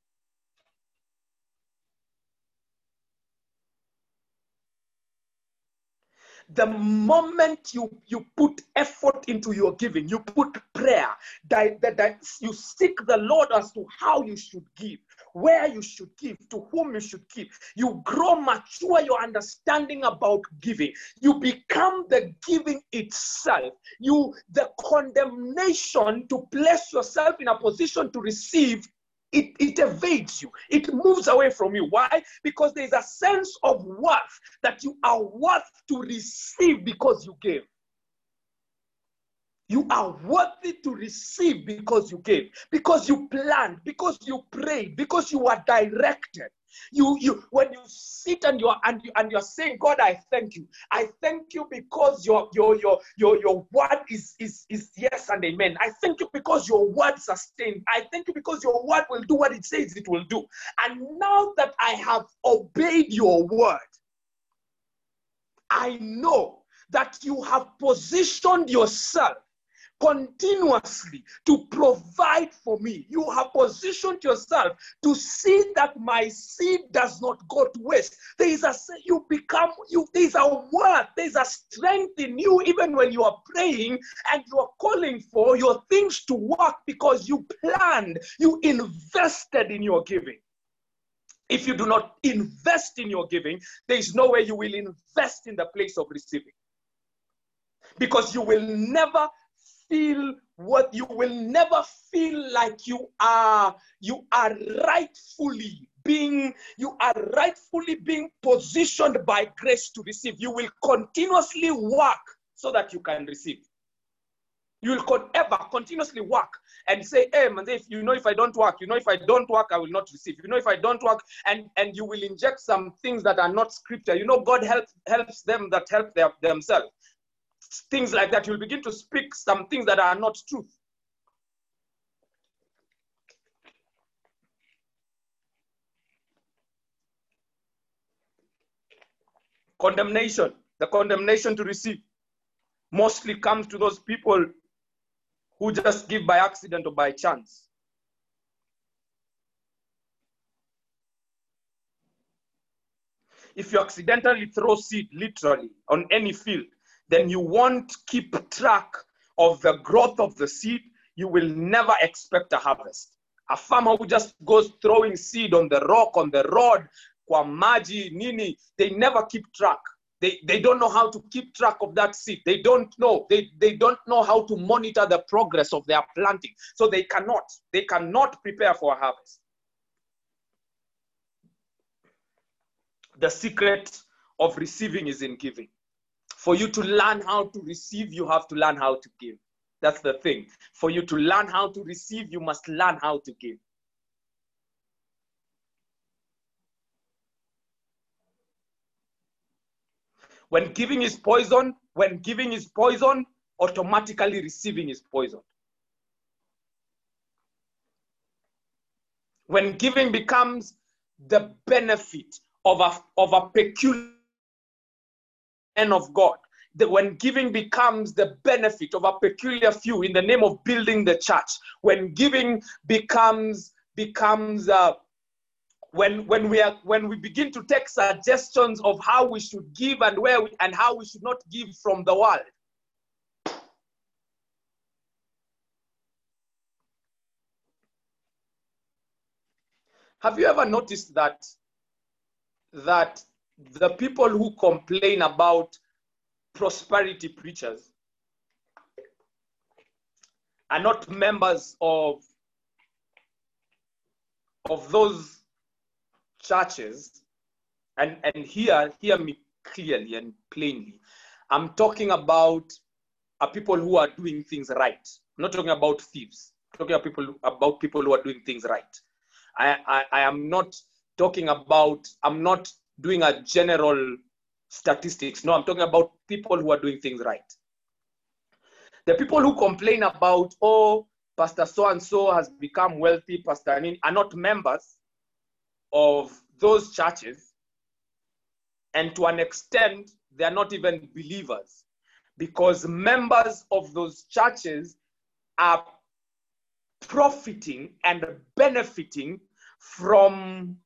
The moment you you put effort into your giving you put prayer that, that, that you seek the lord as to how you should give where you should give to whom you should give. You grow mature your understanding about giving. You become the giving itself. You the condemnation to place yourself in a position to receive it, it evades you. It moves away from you. Why? Because there's a sense of worth that you are worth to receive because you gave. You are worthy to receive because you gave, because you planned, because you prayed, because you were directed. You, you, when you sit and you're and you and you're saying, God, I thank you. I thank you because your your your your your word is is is yes and amen. I thank you because your word sustained. I thank you because your word will do what it says it will do. And now that I have obeyed your word, I know that you have positioned yourself continuously to provide for me. You have positioned yourself to see that my seed does not go to waste. There is a you become you. There is a word. There is a strength in you, even when you are praying and you are calling for your things to work because you planned, you invested in your giving. If you do not invest in your giving, there is no way you will invest in the place of receiving. Because you will never feel what you will never feel like you are. You are rightfully being you are rightfully being positioned by grace to receive. You will continuously work so that you can receive. You will con- ever continuously work and say hey man if you know if i don't work you know if i don't work i will not receive. You know if i don't work and and you will inject some things that are not scripture. You know god helps helps them that help their, themselves things like that, you'll begin to speak some things that are not truth. Condemnation, the condemnation to receive, mostly comes to those people who just give by accident or by chance. If you accidentally throw seed, literally, on any field, then you won't keep track of the growth of the seed. You will never expect a harvest. A farmer who just goes throwing seed on the rock, on the road, kwa maji, nini, they never keep track. They, they don't know how to keep track of that seed. They don't know. They, they don't know how to monitor the progress of their planting. So they cannot. They cannot prepare for a harvest. The secret of receiving is in giving. For you to learn how to receive, you have to learn how to give. That's the thing. For you to learn how to receive, you must learn how to give. When giving is poison, when giving is poison, automatically receiving is poison. When giving becomes the benefit of a, of a peculiar of God, That when giving becomes the benefit of a peculiar few in the name of building the church, when giving becomes becomes uh, when when we are when we begin to take suggestions of how we should give and where we, and how we should not give from the world. Have you ever noticed that that the people who complain about prosperity preachers are not members of of those churches, and, and here, hear me clearly and plainly. I'm talking about people who are doing things right. I'm not talking about thieves. I'm talking about people, about people who are doing things right. I, I, I am not talking about, I'm not doing a general statistics. No, I'm talking about people who are doing things right. The people who complain about, oh, Pastor so and so has become wealthy, Pastor Anin, are not members of those churches, and to an extent, they are not even believers because members of those churches are profiting and benefiting from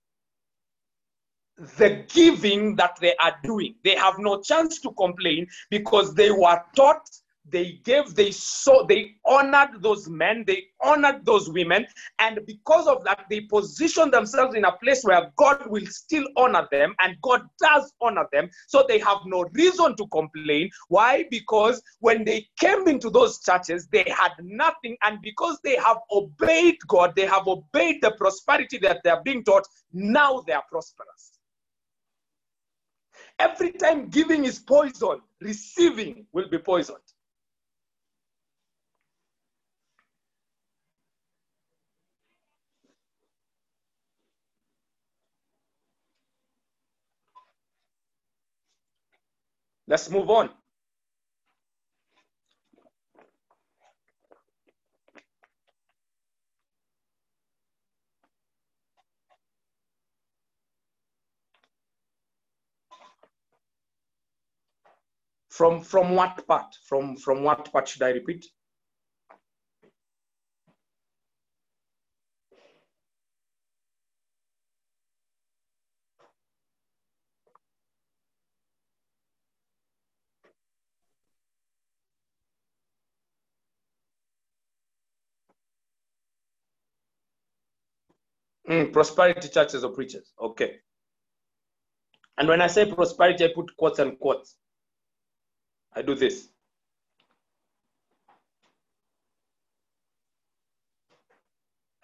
the giving that they are doing. They have no chance to complain because they were taught they gave they saw they honored those men they honored those women and because of that they position themselves in a place where god will still honor them and god does honor them so they have no reason to complain. Why? Because when they came into those churches they had nothing and because they have obeyed god they have obeyed the prosperity that they are being taught now they are prosperous every time giving is poison receiving will be poisoned Let's move on. From from what part? From from what part should I repeat? Mm, prosperity churches or preachers. Okay. And when I say prosperity, I put quotes and quotes. I do this.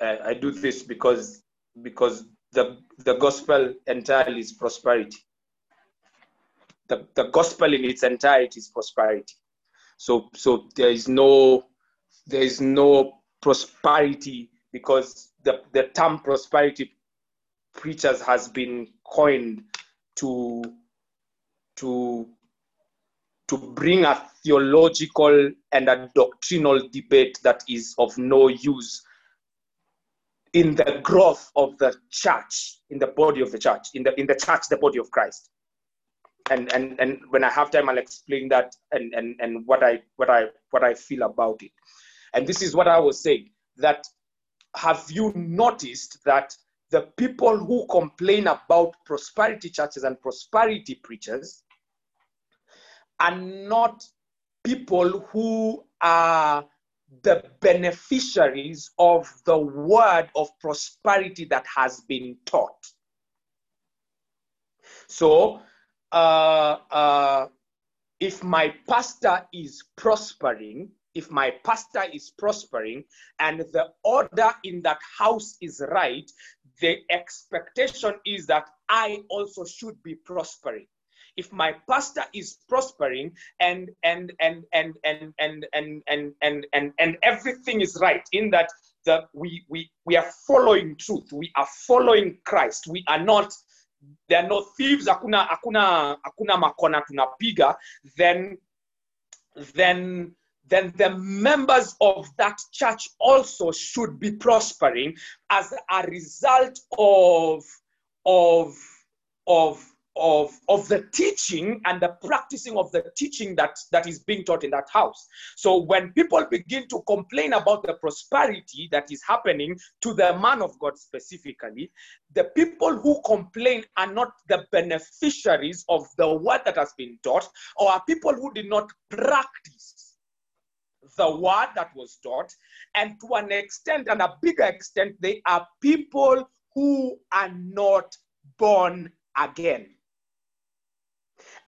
Uh, I do this because because the the gospel entirely is prosperity. The, the gospel in its entirety is prosperity. So so there is no there is no prosperity because the, the term prosperity preachers has been coined to to to bring a theological and a doctrinal debate that is of no use in the growth of the church in the body of the church in the in the church the body of christ. And and and when i have time i'll explain that and and and what i what i what i feel about it. And this is what i was saying that have you noticed that the people who complain about prosperity churches and prosperity preachers are not people who are the beneficiaries of the word of prosperity that has been taught. So, uh, uh, if my pastor is prospering, if my pastor is prospering and the order in that house is right, the expectation is that I also should be prospering. If my pastor is prospering and and and and and and and and and and, and everything is right in that that we we we are following truth we are following christ we are not there are no thieves hakuna hakuna hakuna makona tunapiga then then then the members of that church also should be prospering as a result of of of of, of the teaching and the practicing of the teaching that, that is being taught in that house. So when people begin to complain about the prosperity that is happening to the man of God specifically, the people who complain are not the beneficiaries of the word that has been taught, or are people who did not practice the word that was taught. And to an extent, and a bigger extent, they are people who are not born again.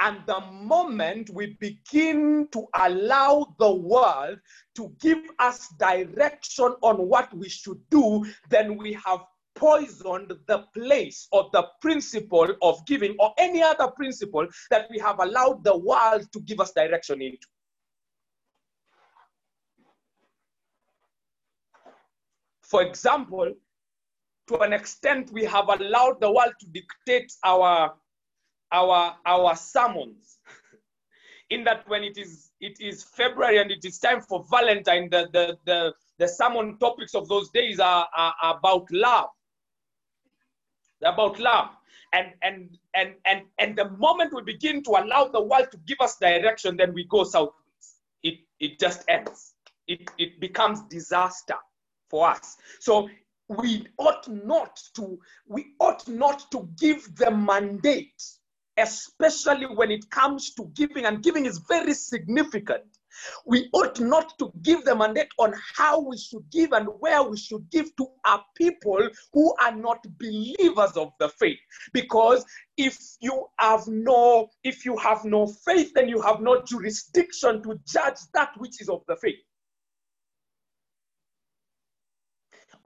And the moment we begin to allow the world to give us direction on what we should do, then we have poisoned the place or the principle of giving or any other principle that we have allowed the world to give us direction into. For example, to an extent, we have allowed the world to dictate our our our sermons. (laughs) In that, when it is it is February and it is time for Valentine, the the the, the sermon topics of those days are, are, about love. They're about love. And, and and and and the moment we begin to allow the world to give us direction, then we go southwards. It it just ends. It it becomes disaster for us. So we ought not to we ought not to give the mandate especially when it comes to giving and giving is very significant we ought not to give the mandate on how we should give and where we should give to our people who are not believers of the faith because if you have no if you have no faith then you have no jurisdiction to judge that which is of the faith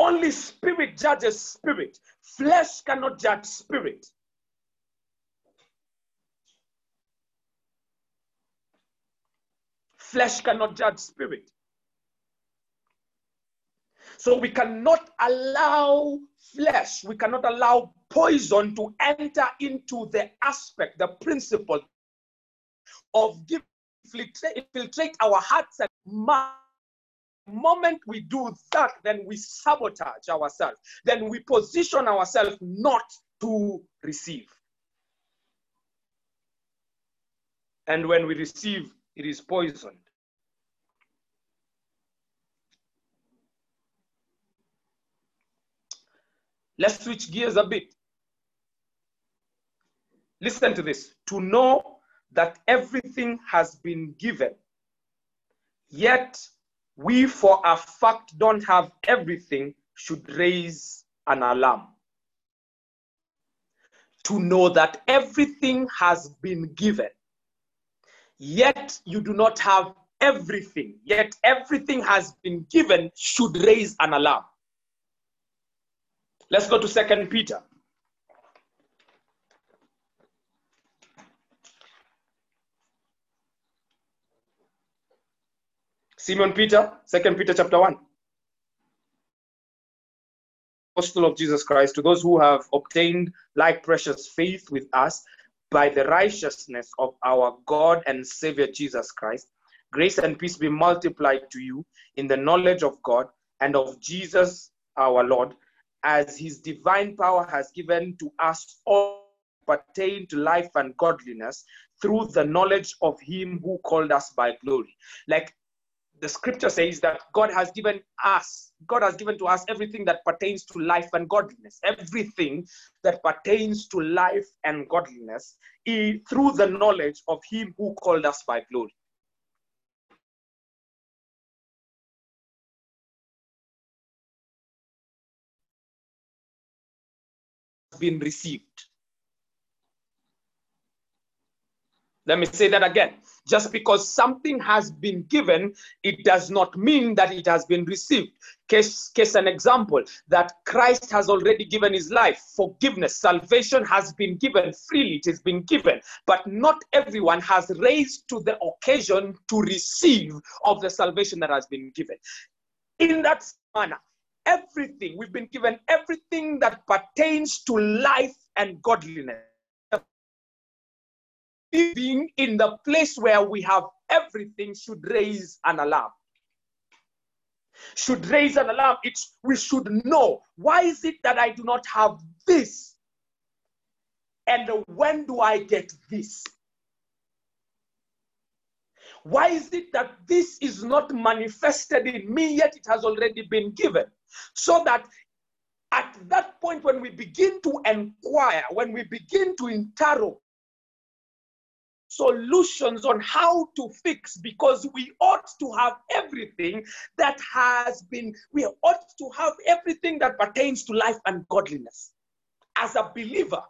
Only spirit judges spirit. Flesh cannot judge spirit. Flesh cannot judge spirit. So we cannot allow flesh, we cannot allow poison to enter into the aspect, the principle of infiltrate our hearts and minds moment we do that, then we sabotage ourselves. Then we position ourselves not to receive. And when we receive, it is poisoned. Let's switch gears a bit. Listen to this. To know that everything has been given, yet we for a fact don't have everything should raise an alarm. To know that everything has been given, yet you do not have everything, yet everything has been given should raise an alarm. Let's go to Second Peter. Simon Peter, Second Peter chapter 1. Apostle of Jesus Christ, to those who have obtained like precious faith with us by the righteousness of our God and Savior Jesus Christ, grace and peace be multiplied to you in the knowledge of God and of Jesus our Lord, as his divine power has given to us all pertain to life and godliness through the knowledge of him who called us by glory. Like the scripture says that God has given us, God has given to us everything that pertains to life and godliness. Everything that pertains to life and godliness through the knowledge of Him who called us by glory. Has been received. Let me say that again. Just because something has been given, it does not mean that it has been received. Case, case an example that Christ has already given his life. Forgiveness, salvation has been given freely, it has been given. But not everyone has raised to the occasion to receive of the salvation that has been given. In that manner, everything, we've been given everything that pertains to life and godliness living in the place where we have everything should raise an alarm. Should raise an alarm. It's we should know why is it that I do not have this? And when do I get this? Why is it that this is not manifested in me yet it has already been given? So that at that point, when we begin to inquire, when we begin to interrogate, solutions on how to fix because we ought to have everything that has been, we ought to have everything that pertains to life and godliness. As a believer,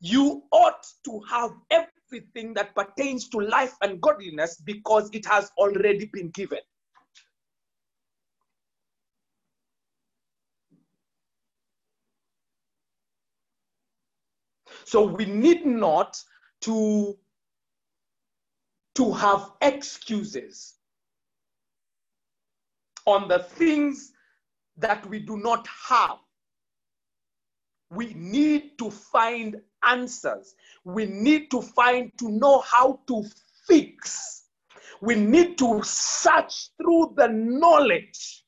you ought to have everything that pertains to life and godliness because it has already been given. So we need not to to have excuses on the things that we do not have. We need to find answers. We need to find to know how to fix. We need to search through the knowledge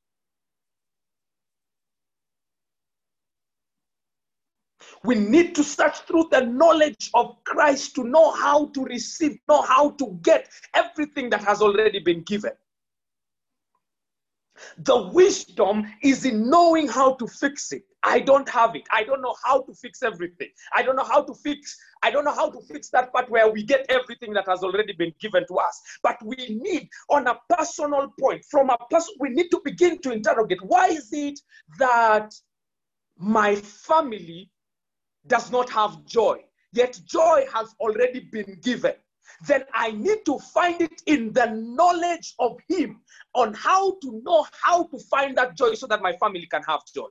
We need to search through the knowledge of Christ to know how to receive, know how to get everything that has already been given. The wisdom is in knowing how to fix it. I don't have it. I don't know how to fix everything. I don't know how to fix. I don't know how to fix that part where we get everything that has already been given to us. But we need, on a personal point, from a person, we need to begin to interrogate why is it that my family does not have joy, yet joy has already been given, then I need to find it in the knowledge of Him on how to know how to find that joy so that my family can have joy.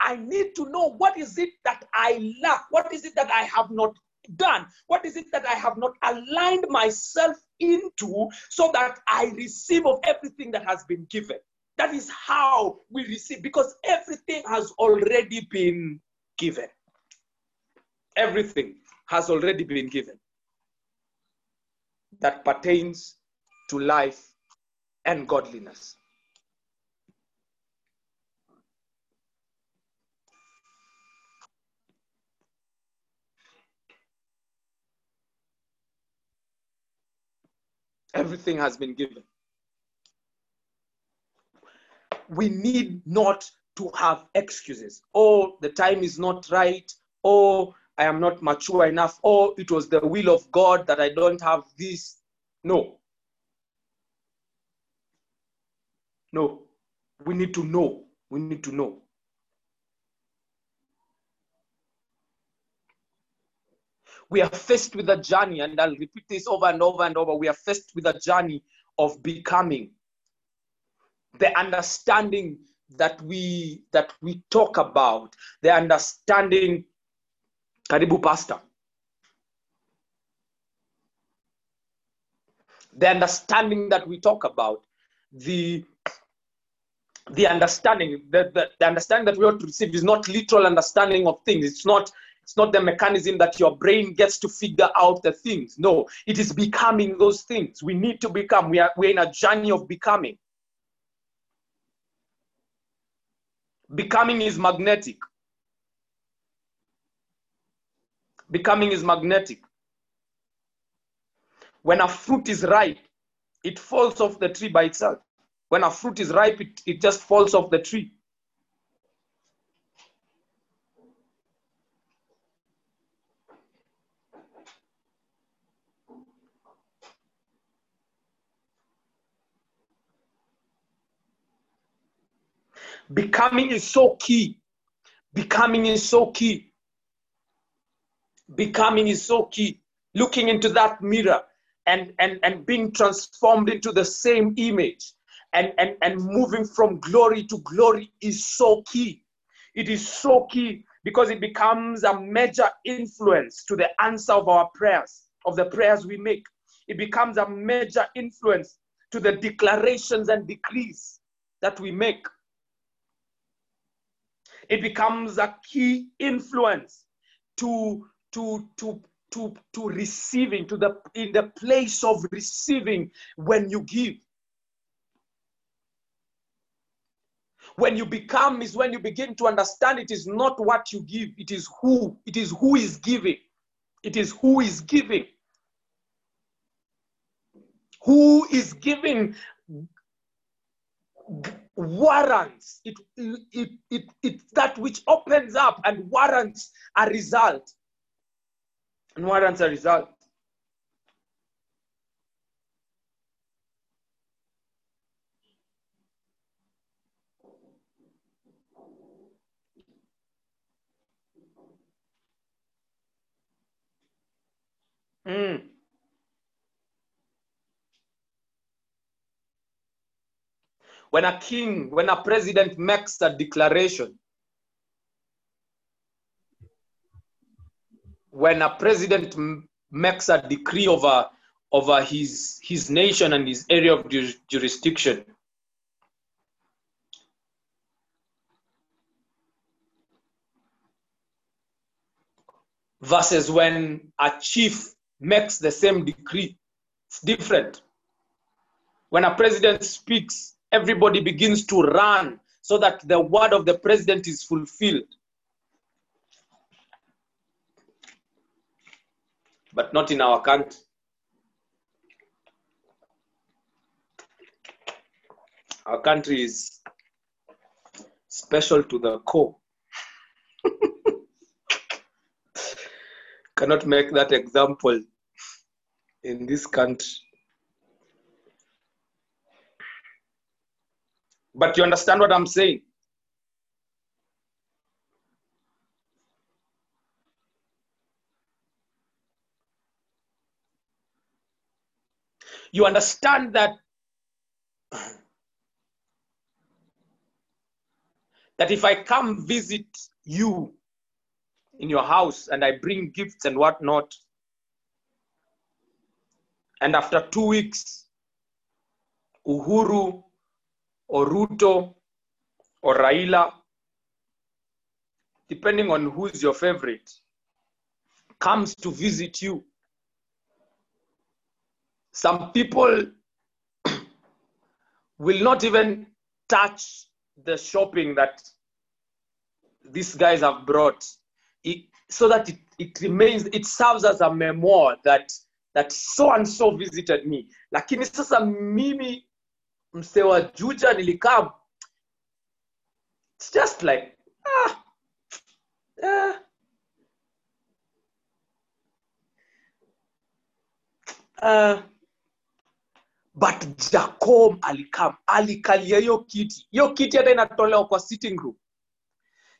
I need to know what is it that I lack? What is it that I have not done? What is it that I have not aligned myself into so that I receive of everything that has been given? That is how we receive because everything has already been given everything has already been given that pertains to life and godliness. Everything has been given. We need not to have excuses. Oh, the time is not right. Oh, I am not mature enough, or it was the will of God that I don't have this. No. No. We need to know. We need to know. We are faced with a journey, and I'll repeat this over and over and over. We are faced with a journey of becoming. The understanding that we that we talk about, the understanding karibu pastor the understanding that we talk about the the understanding the, the, the understanding that we ought to receive is not literal understanding of things. It's not it's not the mechanism that your brain gets to figure out the things. No it is becoming those things. We need to become. We are we're in a journey of becoming. Becoming is magnetic Becoming is magnetic. When a fruit is ripe, it falls off the tree by itself. When a fruit is ripe, it, it just falls off the tree. Becoming is so key. Becoming is so key becoming is so key. Looking into that mirror and, and, and being transformed into the same image and, and, and moving from glory to glory is so key. It is so key because it becomes a major influence to the answer of our prayers, of the prayers we make. It becomes a major influence to the declarations and decrees that we make. It becomes a key influence to, to, to, to, to receiving, to the in the place of receiving when you give. when you become is when you begin to understand it is not what you give it is who it is who is giving. It is who is giving. Who is giving warrants. It, it, it, it that which opens up and warrants a result and warrants a result Mm. When a king, when a president makes a declaration, when a president makes a decree over, over his, his nation and his area of ju- jurisdiction, versus when a chief makes the same decree. It's different. When a president speaks, everybody begins to run so that the word of the president is fulfilled. But not in our country. Our country is special to the core. (laughs) cannot make that example in this country. But you understand what I'm saying? You understand that that if I come visit you in your house and I bring gifts and whatnot. And after two weeks, Uhuru or Ruto or Raila, depending on who's your favorite, comes to visit you. Some people will not even touch the shopping that these guys have brought it, so that it, it remains it serves as a memoir that that so and so visited me lakini sasa mimi msee wa juja nilikaa it's just like ah, ah. Uh, but jacob alikam alikalia hiyo kiti. Hiyo kiti hata inatolewa kwa sitting room.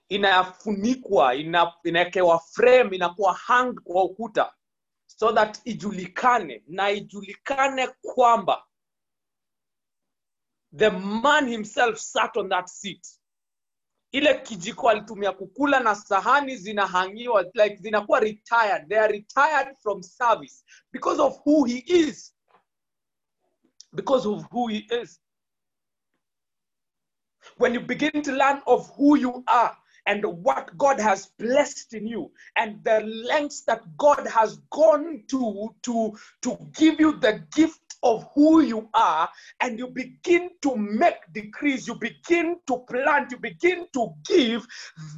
Inafunikwa ina, inawekewa frame inakuwa hang kwa ukuta. So that ijulikane na ijulikane kwamba the man himself sat on that seat. Ile kijiko alitumia kukula na sahani zinahangiwa like zinakuwa retired. They are retired from service because of who he is because of who he is. When you begin to learn of who you are and what God has blessed in you and the lengths that God has gone to to to give you the gift of who you are and you begin to make decrees you begin to plant you begin to give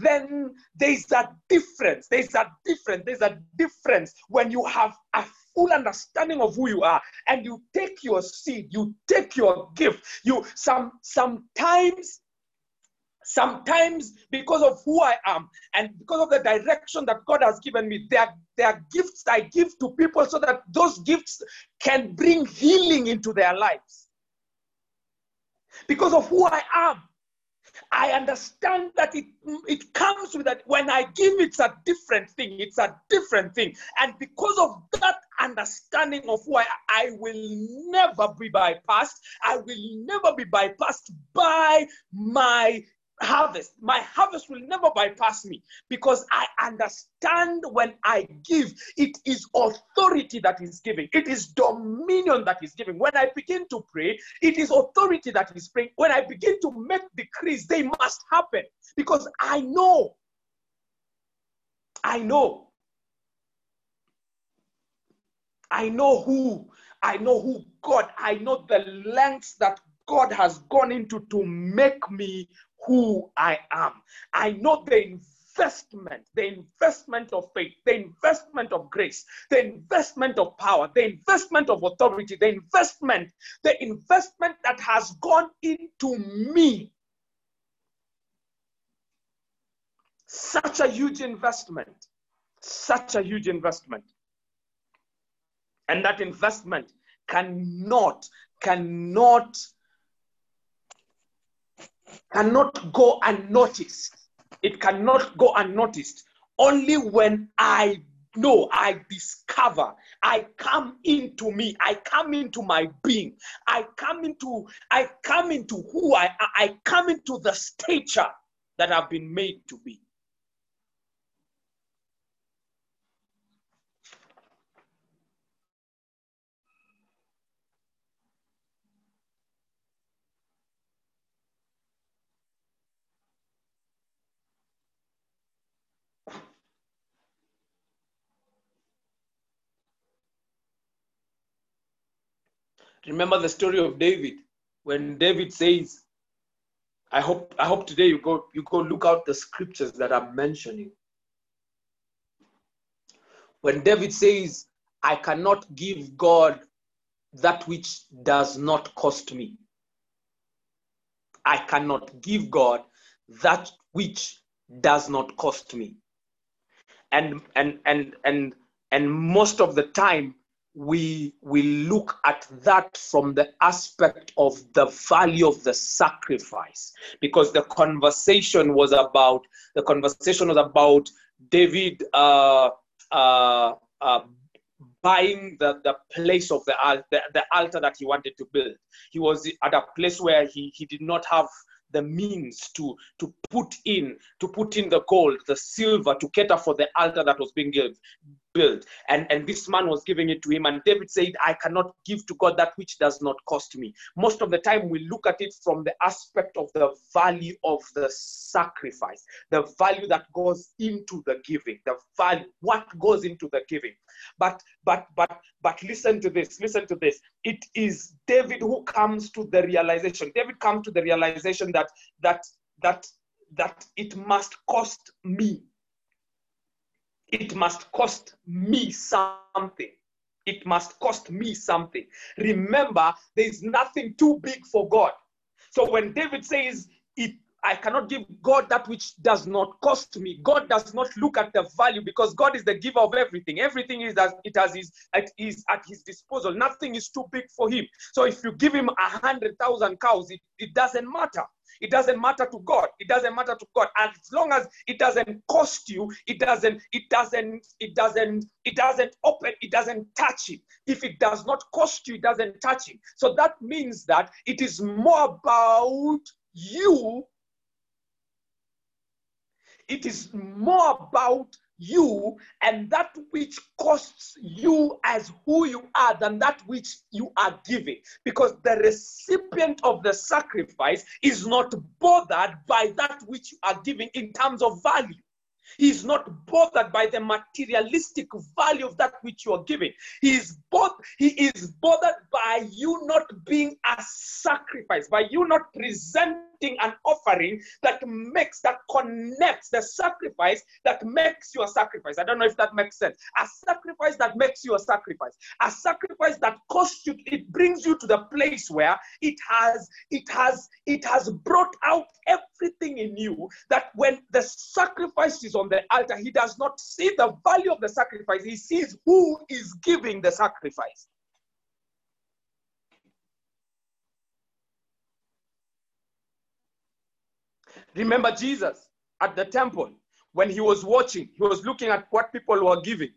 then there's a difference there's a difference there's a difference when you have a full understanding of who you are and you take your seed you take your gift you some sometimes sometimes because of who I am and because of the direction that God has given me, there are, there are gifts I give to people so that those gifts can bring healing into their lives. Because of who I am. I understand that it, it comes with that. When I give, it's a different thing. It's a different thing. And because of that understanding of why I will never be bypassed, I will never be bypassed by my harvest. My harvest will never bypass me because I understand when I give, it is authority that is giving, it is dominion that is giving. When I begin to pray, it is authority that is praying. When I begin to make decrees, they must happen because I know. I know. I know who. I know who God. I know the lengths that God has gone into to make me who I am. I know the investment, the investment of faith, the investment of grace, the investment of power, the investment of authority, the investment, the investment that has gone into me. Such a huge investment. Such a huge investment. And that investment cannot, cannot cannot go unnoticed. It cannot go unnoticed. Only when I know, I discover, I come into me, I come into my being, I come into, I come into who I I come into the stature that I've been made to be. Remember the story of David when David says, I hope I hope today you go you go look out the scriptures that I'm mentioning. When David says, I cannot give God that which does not cost me. I cannot give God that which does not cost me. And and and and and most of the time we we look at that from the aspect of the value of the sacrifice because the conversation was about the conversation was about david uh, uh, uh, buying the, the place of the, the the altar that he wanted to build he was at a place where he, he did not have the means to to put in to put in the gold the silver to cater for the altar that was being built. And, and this man was giving it to him. And David said, I cannot give to God that which does not cost me. Most of the time, we look at it from the aspect of the value of the sacrifice, the value that goes into the giving, the value, what goes into the giving. But, but, but, but listen to this, listen to this. It is David who comes to the realization. David comes to the realization that, that, that, that it must cost me it must cost me something. It must cost me something. Remember, there is nothing too big for God. So when David says, it, I cannot give God that which does not cost me. God does not look at the value because God is the giver of everything. Everything is as it has his, it is at his disposal. Nothing is too big for him. So if you give him a hundred thousand cows, it, it doesn't matter. It doesn't matter to God. It doesn't matter to God. As long as it doesn't cost you, it doesn't, it doesn't, it doesn't, it doesn't open, it doesn't touch it. If it does not cost you, it doesn't touch it. So that means that it is more about you. It is more about you and that which costs you as who you are than that which you are giving. Because the recipient of the sacrifice is not bothered by that which you are giving in terms of value. He's not bothered by the materialistic value of that which you are giving. He is both he is bothered by you not being a sacrifice, by you not presenting an offering that makes that connects the sacrifice that makes you a sacrifice. I don't know if that makes sense. A sacrifice that makes you a sacrifice. A sacrifice that costs you, it brings you to the place where it has it has it has brought out everything in you that when the sacrifice is on the altar, he does not see the value of the sacrifice, he sees who is giving the sacrifice. Remember Jesus at the temple when he was watching, he was looking at what people were giving.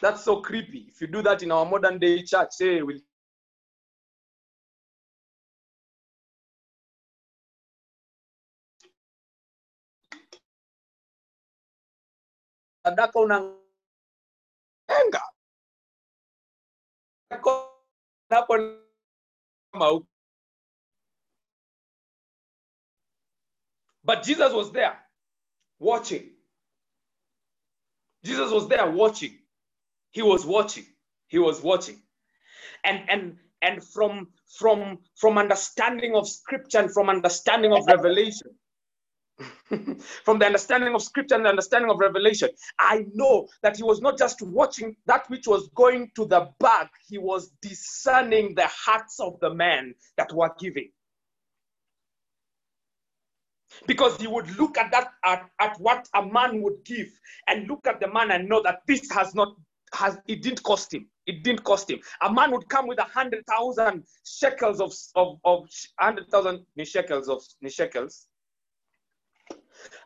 That's so creepy. If you do that in our modern day church, say, we'll sadaka unaenga Hapo kama huko. But Jesus was there watching. Jesus was there watching. He was watching. He was watching. And and and from from from understanding of scripture and from understanding of revelation (laughs) from the understanding of scripture and the understanding of revelation i know that he was not just watching that which was going to the bag he was discerning the hearts of the men that were giving. Because he would look at that at, at what a man would give and look at the man and know that this has not has it didn't cost him. It didn't cost him. A man would come with a hundred thousand shekels of of of hundred thousand shekels of shekels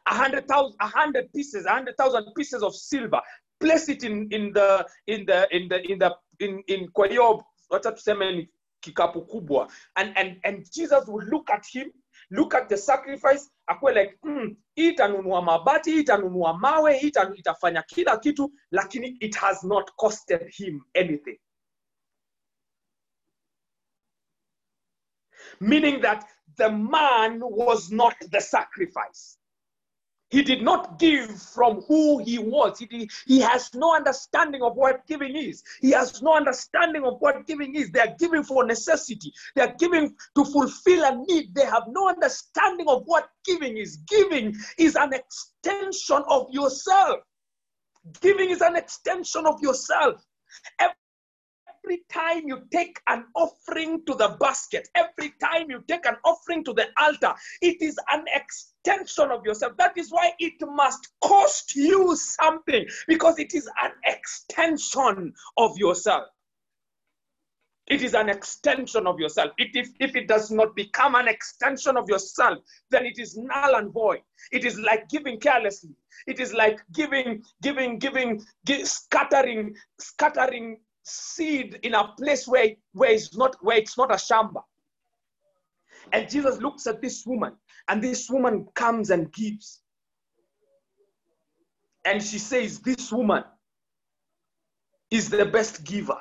a hundred thousand a hundred pieces a hundred thousand pieces of silver. Place it in in the in the in the in the in in kwa hiyo wacha tuseme kikapu kubwa. And and and jesus would look at him look at the sacrifice akuwe like mm, hii itanunua mabati hii itanunua mawe hii ita- itafanya kila kitu lakini it has not costed him anything. Meaning that the man was not the sacrifice he did not give from who he was. He, did- he has no understanding of what giving is. He has no understanding of what giving is. They are giving for necessity, they are giving to fulfill a need. They have no understanding of what giving is. Giving is an extension of yourself. Giving is an extension of yourself. Every time you take an offering to the basket, every time you take an offering to the altar, it is an extension of yourself. That is why it must cost you something because it is an extension of yourself. It is an extension of yourself. It, if, if it does not become an extension of yourself, then it is null and void. It is like giving carelessly. It is like giving, giving, giving, gi- scattering, scattering seed in a place where, where it's not where it's not a shamba. And Jesus looks at this woman, and this woman comes and gives. And she says, This woman is the best giver.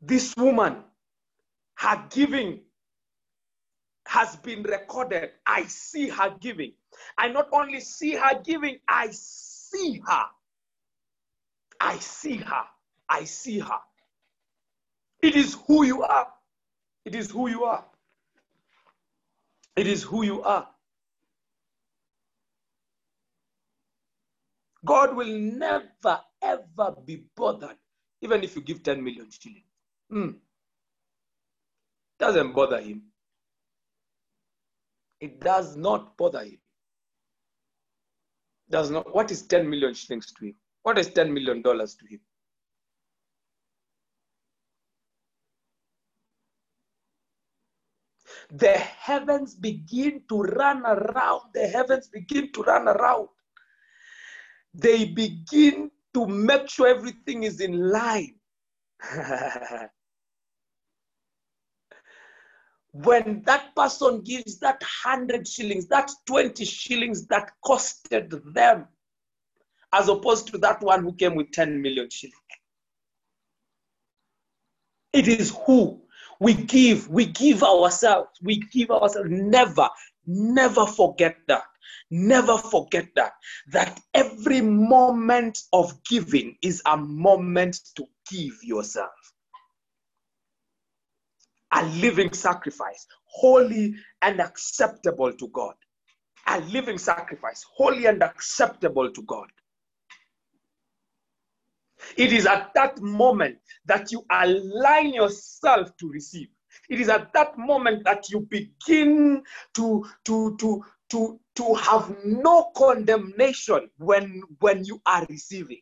This woman, her giving has been recorded. I see her giving. I not only see her giving, I see her. I see her. I see her. It is who you are. It is who you are. It is who you are. God will never ever be bothered, even if you give 10 million shillings. Hmm. Doesn't bother him. It does not bother him. Does not. What is 10 million shillings to him? What is 10 million dollars to him? The heavens begin to run around. The heavens begin to run around. They begin to make sure everything is in line. (laughs) when that person gives that 100 shillings, that 20 shillings that costed them, as opposed to that one who came with 10 million shillings. It is who we give, we give ourselves, we give ourselves. Never, never forget that. Never forget that. That every moment of giving is a moment to give yourself. A living sacrifice, holy and acceptable to God. A living sacrifice, holy and acceptable to God. It is at that moment that you align yourself to receive. It is at that moment that you begin to, to, to, to, to have no condemnation when, when you are receiving.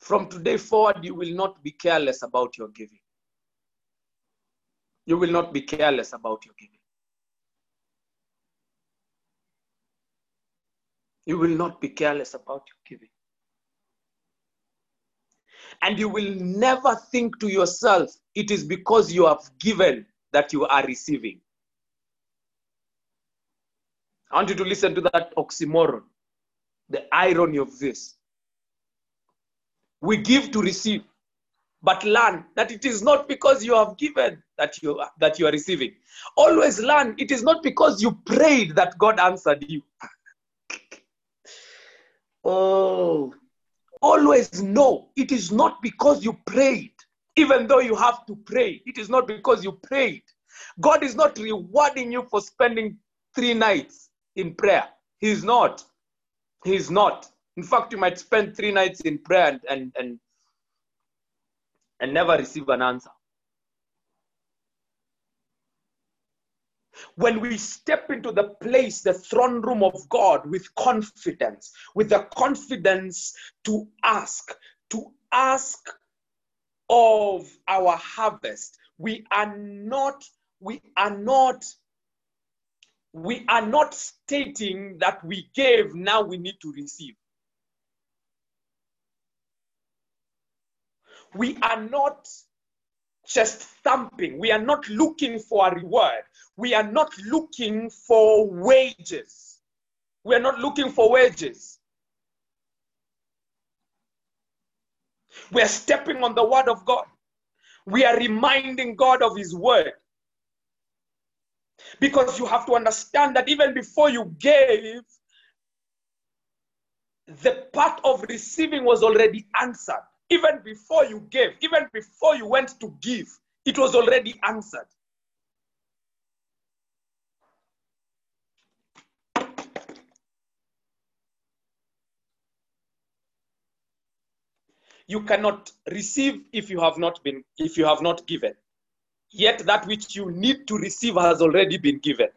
From today forward, you will not be careless about your giving. You will not be careless about your giving. You will not be careless about your giving. And you will never think to yourself, it is because you have given that you are receiving. I want you to listen to that oxymoron, the irony of this. We give to receive, but learn that it is not because you have given that you that you are receiving. Always learn it is not because you prayed that God answered you. oh, always know it is not because you prayed, even though you have to pray. It is not because you prayed. God is not rewarding you for spending three nights in prayer. He's not. He's not. In fact, you might spend three nights in prayer and, and, and, never receive an answer. When we step into the place, the throne room of God with confidence, with the confidence to ask, to ask of our harvest, we are not, we are not we are not stating that we gave, now we need to receive. We are not just thumping. We are not looking for a reward. We are not looking for wages. We are not looking for wages. We are stepping on the word of God. We are reminding God of his word. Because you have to understand that even before you gave, the part of receiving was already answered. Even before you gave, even before you went to give, it was already answered. You cannot receive if you have not been if you have not given. Yet that which you need to receive has already been given.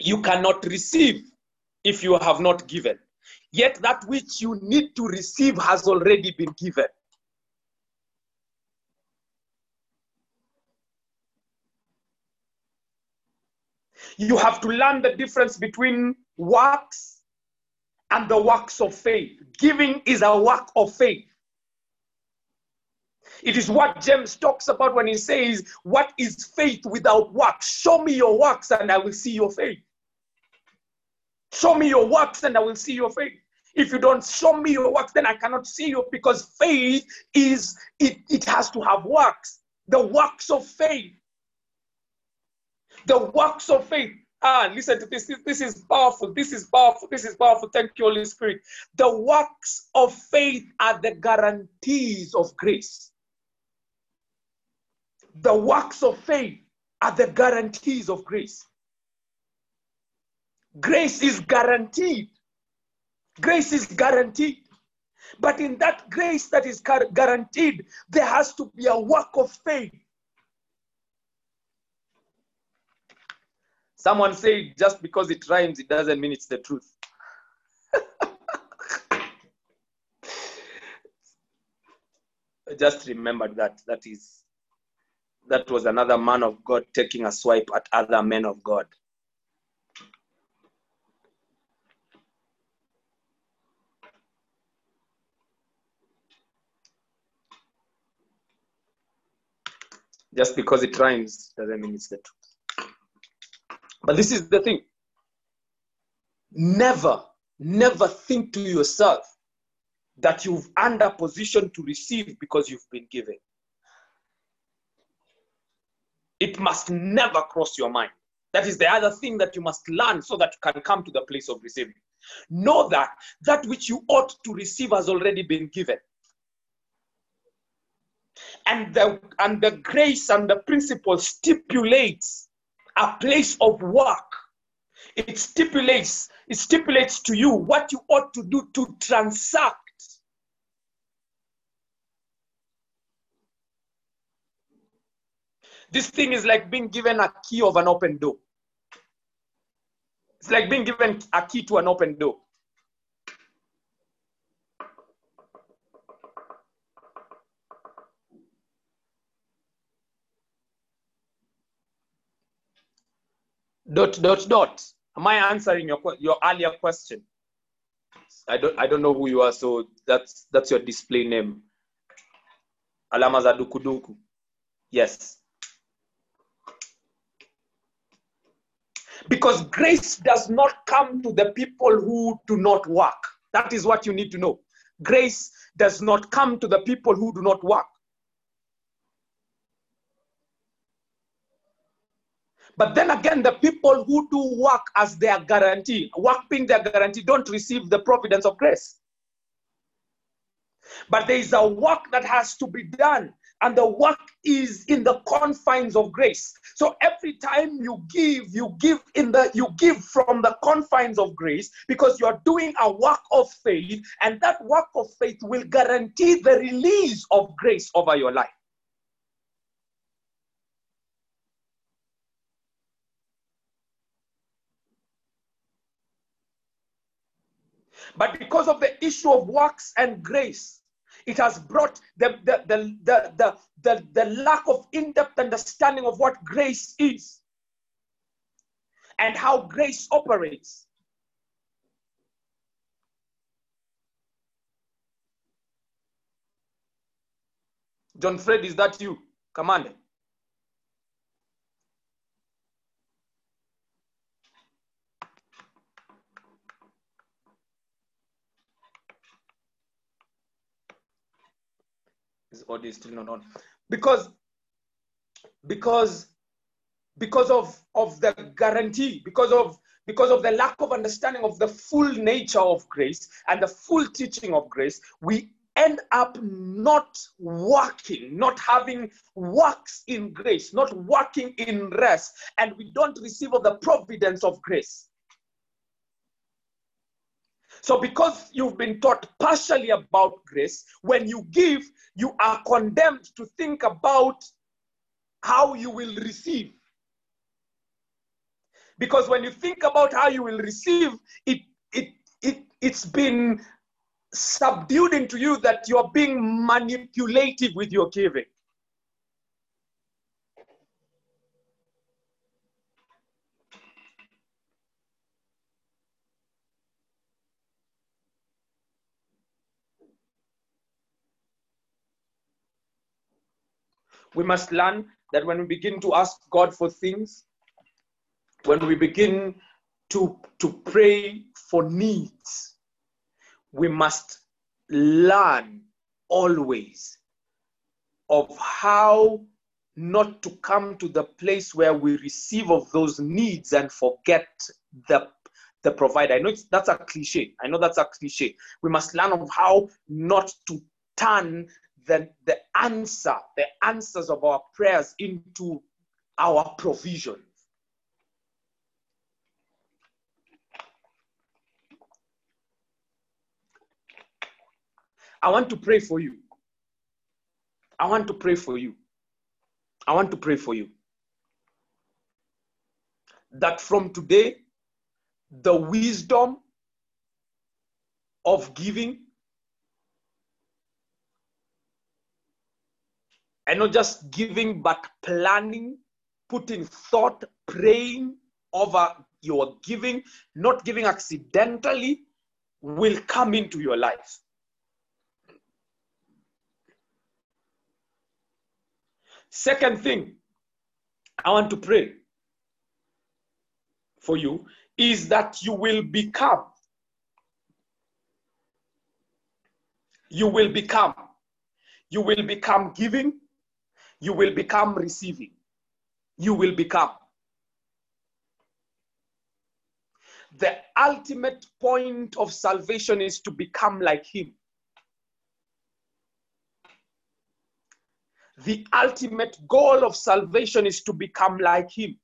You cannot receive if you have not given. Yet that which you need to receive has already been given. You have to learn the difference between works and the works of faith. Giving is a work of faith. It is what James talks about when he says, What is faith without works? Show me your works and I will see your faith. Show me your works and I will see your faith. If you don't show me your works, then I cannot see you because faith is, it, it has to have works. The works of faith. The works of faith. Ah, listen to this. This is powerful. This is powerful. This is powerful. Thank you, Holy Spirit. The works of faith are the guarantees of grace. The works of faith are the guarantees of grace. Grace is guaranteed. Grace is guaranteed. But in that grace that is guaranteed, there has to be a work of faith. Someone said just because it rhymes, it doesn't mean it's the truth. (laughs) I just remembered that. That is that was another man of God taking a swipe at other men of God. Just because it rhymes doesn't mean it's the truth. But this is the thing. Never, never think to yourself that you've under position to receive because you've been given. It must never cross your mind. That is the other thing that you must learn so that you can come to the place of receiving. Know that that which you ought to receive has already been given. And the, and the grace and the principle stipulates a place of work. It stipulates, it stipulates to you what you ought to do to transact This thing is like being given a key of an open door. It's like being given a key to an open door. Dot, dot, dot. Am I answering your, your earlier question? I don't, I don't know who you are, so that's, that's your display name. Alama za dukuduku. Yes. Because grace does not come to the people who do not work. That is what you need to know. Grace does not come to the people who do not work. But then again, the people who do work as their guarantee, work being their guarantee, don't receive the providence of grace. But there is a work that has to be done, and the work is in the confines of grace. So every time you give, you give in the you give from the confines of grace because you're doing a work of faith, and that work of faith will guarantee the release of grace over your life. But because of the issue of works and grace, it has brought the, the, the, the, the, the, lack of in depth understanding of what grace is and how grace operates. John Fred, is that you? Commander? Audio is still not on. Because because because of of the guarantee because of because of the lack of understanding of the full nature of grace and the full teaching of grace we end up not working not having works in grace not working in rest. And we don't receive of the providence of grace so, because you've been taught partially about grace, when you give, you are condemned to think about how you will receive. Because when you think about how you will receive, it, it, it, it's been subdued into you that you're being manipulative with your giving. We must learn that when we begin to ask God for things, when we begin to, to pray for needs, we must learn always of how not to come to the place where we receive of those needs and forget the the provider. I know that's a cliche. I know that's a cliche. We must learn of how not to turn the, the answer, the answers of our prayers into our provisions. I want to pray for you. I want to pray for you. I want to pray for you. That from today, the wisdom of giving and not just giving, but planning, putting thought, praying over your giving, not giving accidentally, will come into your life. Second thing I want to pray for you is that you will become. You will become. You will become giving you will become receiving. You will become. The ultimate point of salvation is to become like Him. The ultimate goal of salvation is to become like Him.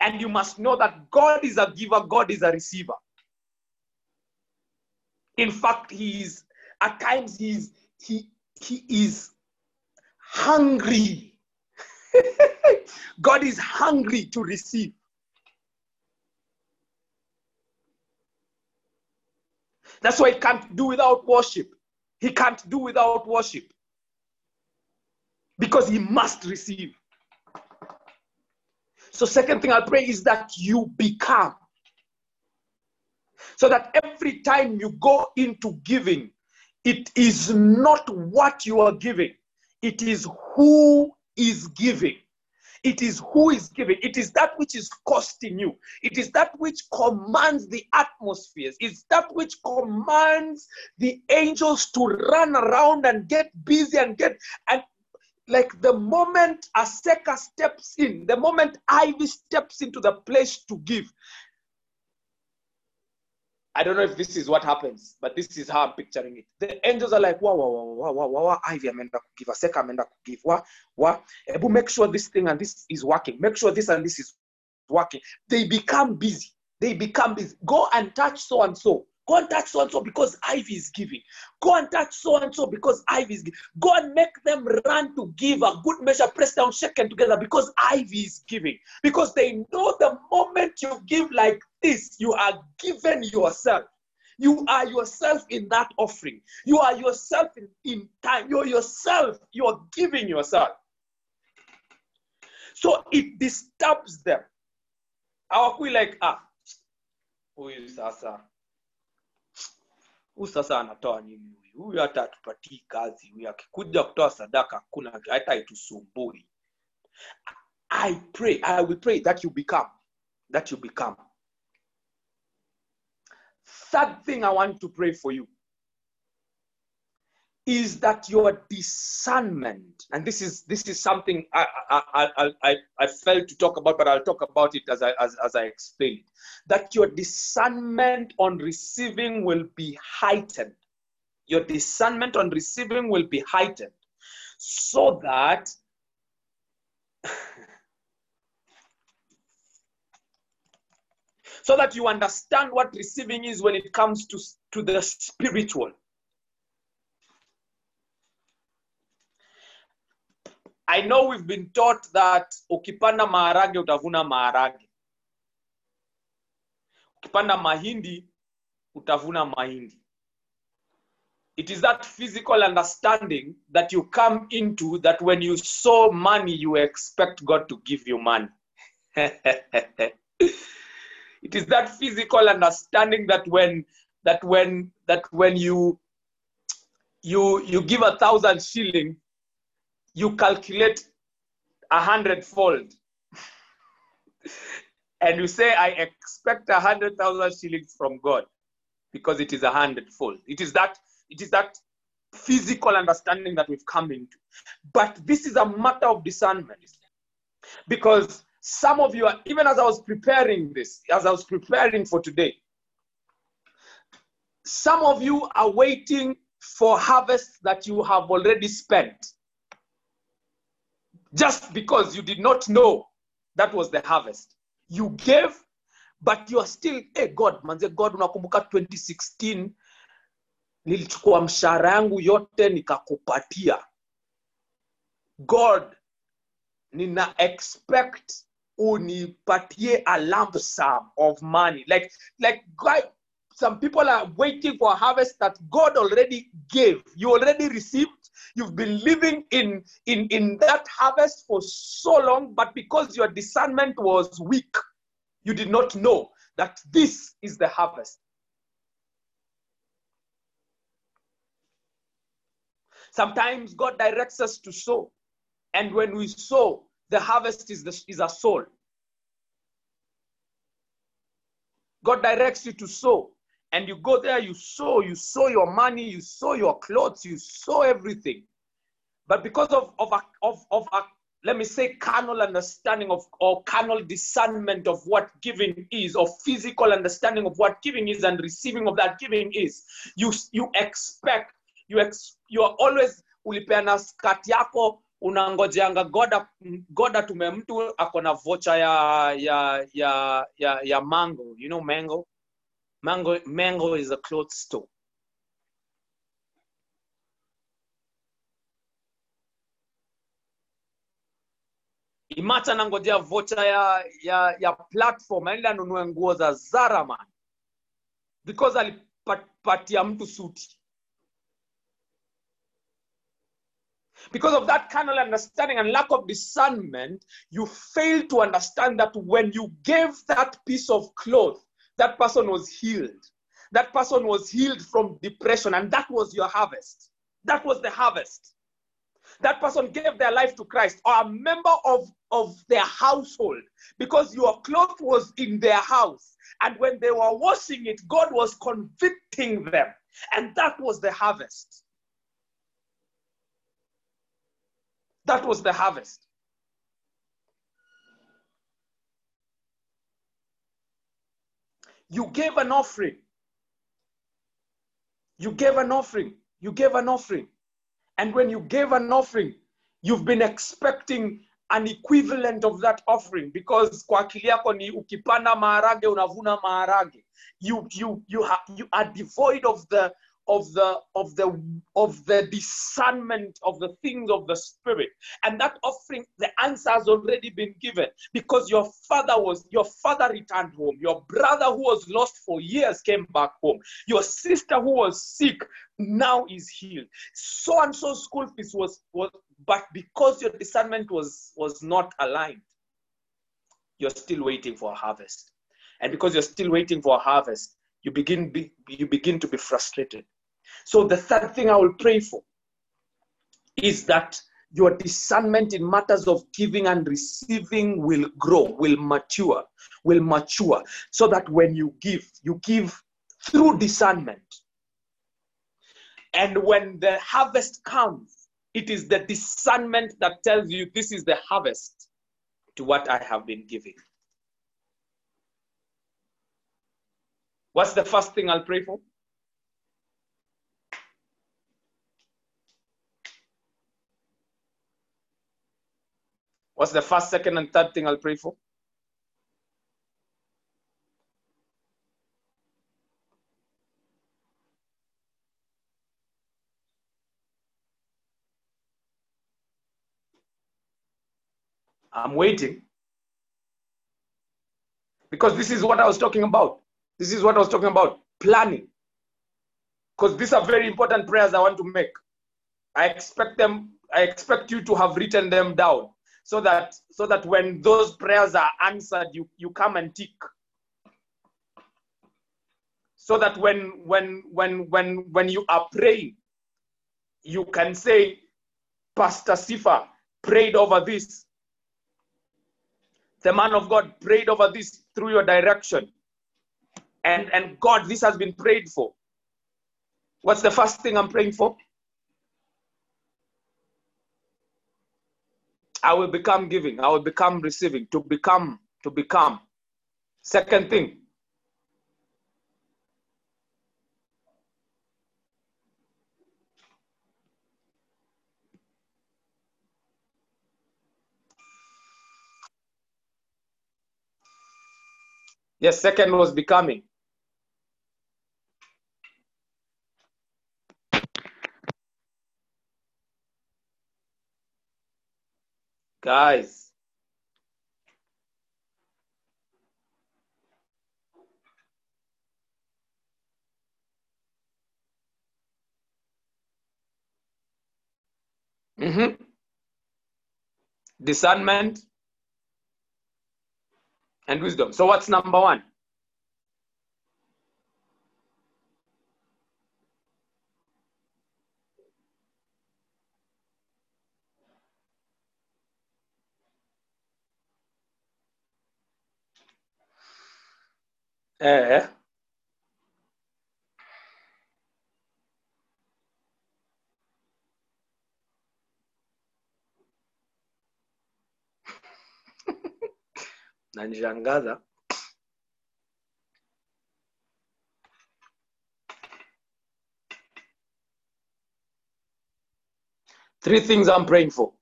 And you must know that God is a giver, God is a receiver. In fact, He is, at times, He is, He, he is hungry. (laughs) God is hungry to receive. That's why he can't do without worship. He can't do without worship because he must receive. So, second thing I'll pray is that you become. So that every time you go into giving, it is not what you are giving, it is who is giving. It is who is giving. It is that which is costing you. It is that which commands the atmospheres. It's that which commands the angels to run around and get busy and get and like the moment Aseka steps in, the moment Ivy steps into the place to give, I don't know if this is what happens, but this is how I'm picturing it. The angels are like, wow, wow, wow, wow, wow, wow. Ivy ameenda kugive, Aseka ameenda kugive. Wa, wa, Ebu, make sure this thing and this is working. Make sure this and this is working. They become busy. They become busy. Go and touch so and so. Go and touch so and so because Ivy is giving. Go and touch so and so because Ivy is giving. Go and make them run to give a good measure, press down, shaken together because Ivy is giving. Because they know the moment you give like this, you are given yourself. You are yourself in that offering. You are yourself in, in time. You're yourself. You're giving yourself. So it disturbs them. Hawakui like, ah, who is sasa huyu sasa anatoa nini huyu? Huyu hata atupatii kazi. Huyu akikuja kutoa sadaka hakuna hata itusumbui i pray i will pray that you become that you become. Third thing i want to pray for you is that your discernment and this is this is something i i i i, I failed to talk about but i'll talk about it as i as, as i explained. That your discernment on receiving will be heightened. Your discernment on receiving will be heightened so that (laughs) so that you understand what receiving is when it comes to to the spiritual I know we've been taught that ukipanda maharage utavuna maharage. Ukipanda mahindi utavuna mahindi. It is that physical understanding that you come into that when you sow money, you expect God to give you money. (laughs) it is that physical understanding that when that when that when you you you give a thousand shilling you calculate a hundredfold. (laughs) And you say i expect a hundred thousand shillings from god because it is a hundredfold. It is that it is that physical understanding that we've come into. But this is a matter of discernment because some of you are even as i was preparing this as i was preparing for today some of you are waiting for harvest that you have already spent just because you did not know that was the harvest. You gave, but you are still, hey God, manze God, unakumbuka 2016 nilichukua mshahara yangu yote nikakupatia. God, nina expect unipatie a lump sum of money. Like, like God, some people are waiting for a harvest that God already gave. You already received. You've been living in, in, in that harvest for so long, but because your discernment was weak, you did not know that this is the harvest. Sometimes God directs us to sow, and when we sow, the harvest is, the, is a soul. God directs you to sow, and you go there, you sow, you sow your money, you sow your clothes, you sow everything. But because of, of, a, of, of a, let me say, carnal understanding of, or carnal discernment of what giving is, or physical understanding of what giving is and receiving of that giving is, you, you expect, you, ex, you are always ulipeana skati yako unangojeanga goda goda tume mtu ako na vocha ya ya ya ya ya mango you know mango mango mango is a cloth store. Imata nangojea vocha ya ya ya platform aenda anunue nguo za zara man. Because alipatia mtu suti. Because of that carnal understanding and lack of discernment, you fail to understand that when you gave that piece of cloth, that person was healed. That person was healed from depression, and that was your harvest. That was the harvest. That person gave their life to Christ or a member of, of their household because your cloth was in their house. And when they were washing it, God was convicting them. And that was the harvest. That was the harvest. You gave an offering. You gave an offering. You gave an offering. And when you gave an offering, you've been expecting an equivalent of that offering because kwa yako ni ukipanda maharage unavuna maharage. You, you, you, ha, you are devoid of the of the of the of the discernment of the things of the spirit. And that offering the answer has already been given because your father was your father returned home. Your brother who was lost for years came back home. Your sister who was sick now is healed. So and so school fees was was but because your discernment was was not aligned you're still waiting for a harvest. And because you're still waiting for a harvest you begin be, you begin to be frustrated so the third thing I will pray for is that your discernment in matters of giving and receiving will grow, will mature, will mature, so that when you give, you give through discernment. And when the harvest comes, it is the discernment that tells you this is the harvest to what I have been giving. What's the first thing I'll pray for? What's the first, second, and third thing I'll pray for? I'm waiting. Because this is what I was talking about. This is what I was talking about planning. Because these are very important prayers I want to make. I expect them, I expect you to have written them down so that so that when those prayers are answered you you come and tick. So that when when when when when you are praying you can say pastor sifa prayed over this. The man of god prayed over this through your direction. And and god this has been prayed for. What's the first thing i'm praying for I will become giving. I will become receiving. To become, to become. Second thing. Yes, second was becoming. Guys. Mm-hmm. Discernment and wisdom. So, what's number one? Eh. (laughs) Nanishangaza. Three things I'm praying for.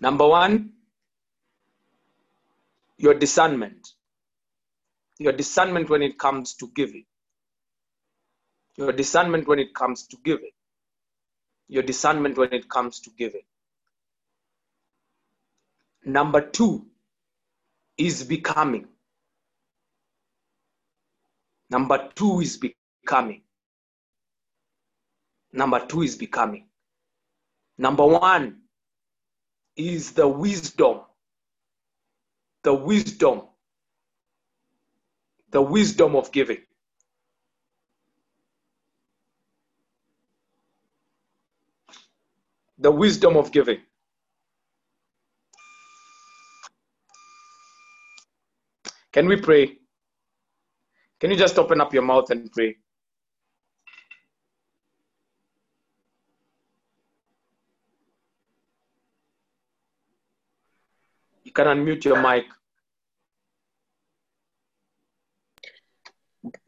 Number one, your discernment. Your discernment when it comes to giving. Your discernment when it comes to giving. Your discernment when it comes to giving. Number two is becoming. Number two is becoming. Number two is becoming. Number one is the wisdom. The wisdom. The wisdom of giving. The wisdom of giving. Can we pray? Can you just open up your mouth and pray? You can unmute your mic. Thank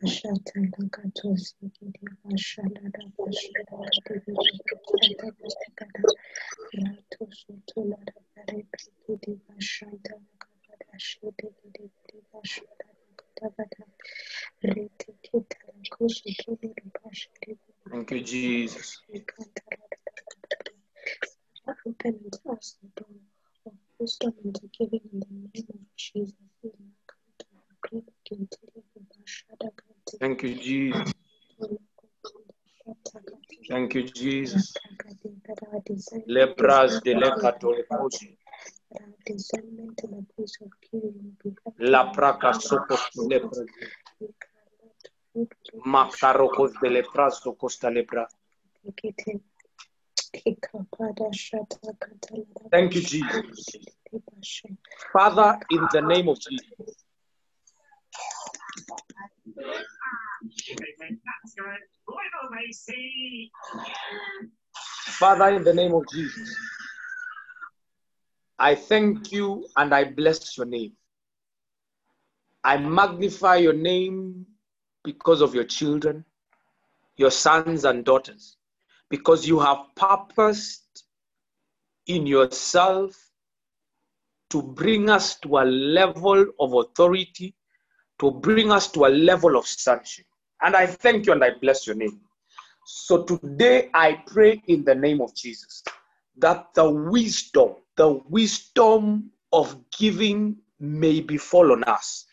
you, Jesus. Open us the door of wisdom and giving in the name of Jesus. Thank you, Jesus. Thank you, Jesus. Lepras de be La praca sopos lepras. Makarokos de lepraso costa lepra. Thank you, Jesus. Father, in the name of Jesus. Father, in the name of Jesus, I thank you and I bless your name. I magnify your name because of your children, your sons and daughters, because you have purposed in yourself to bring us to a level of authority, to bring us to a level of sonship. And I thank you and I bless your name. So today I pray in the name of Jesus that the wisdom, the wisdom of giving may befall on us.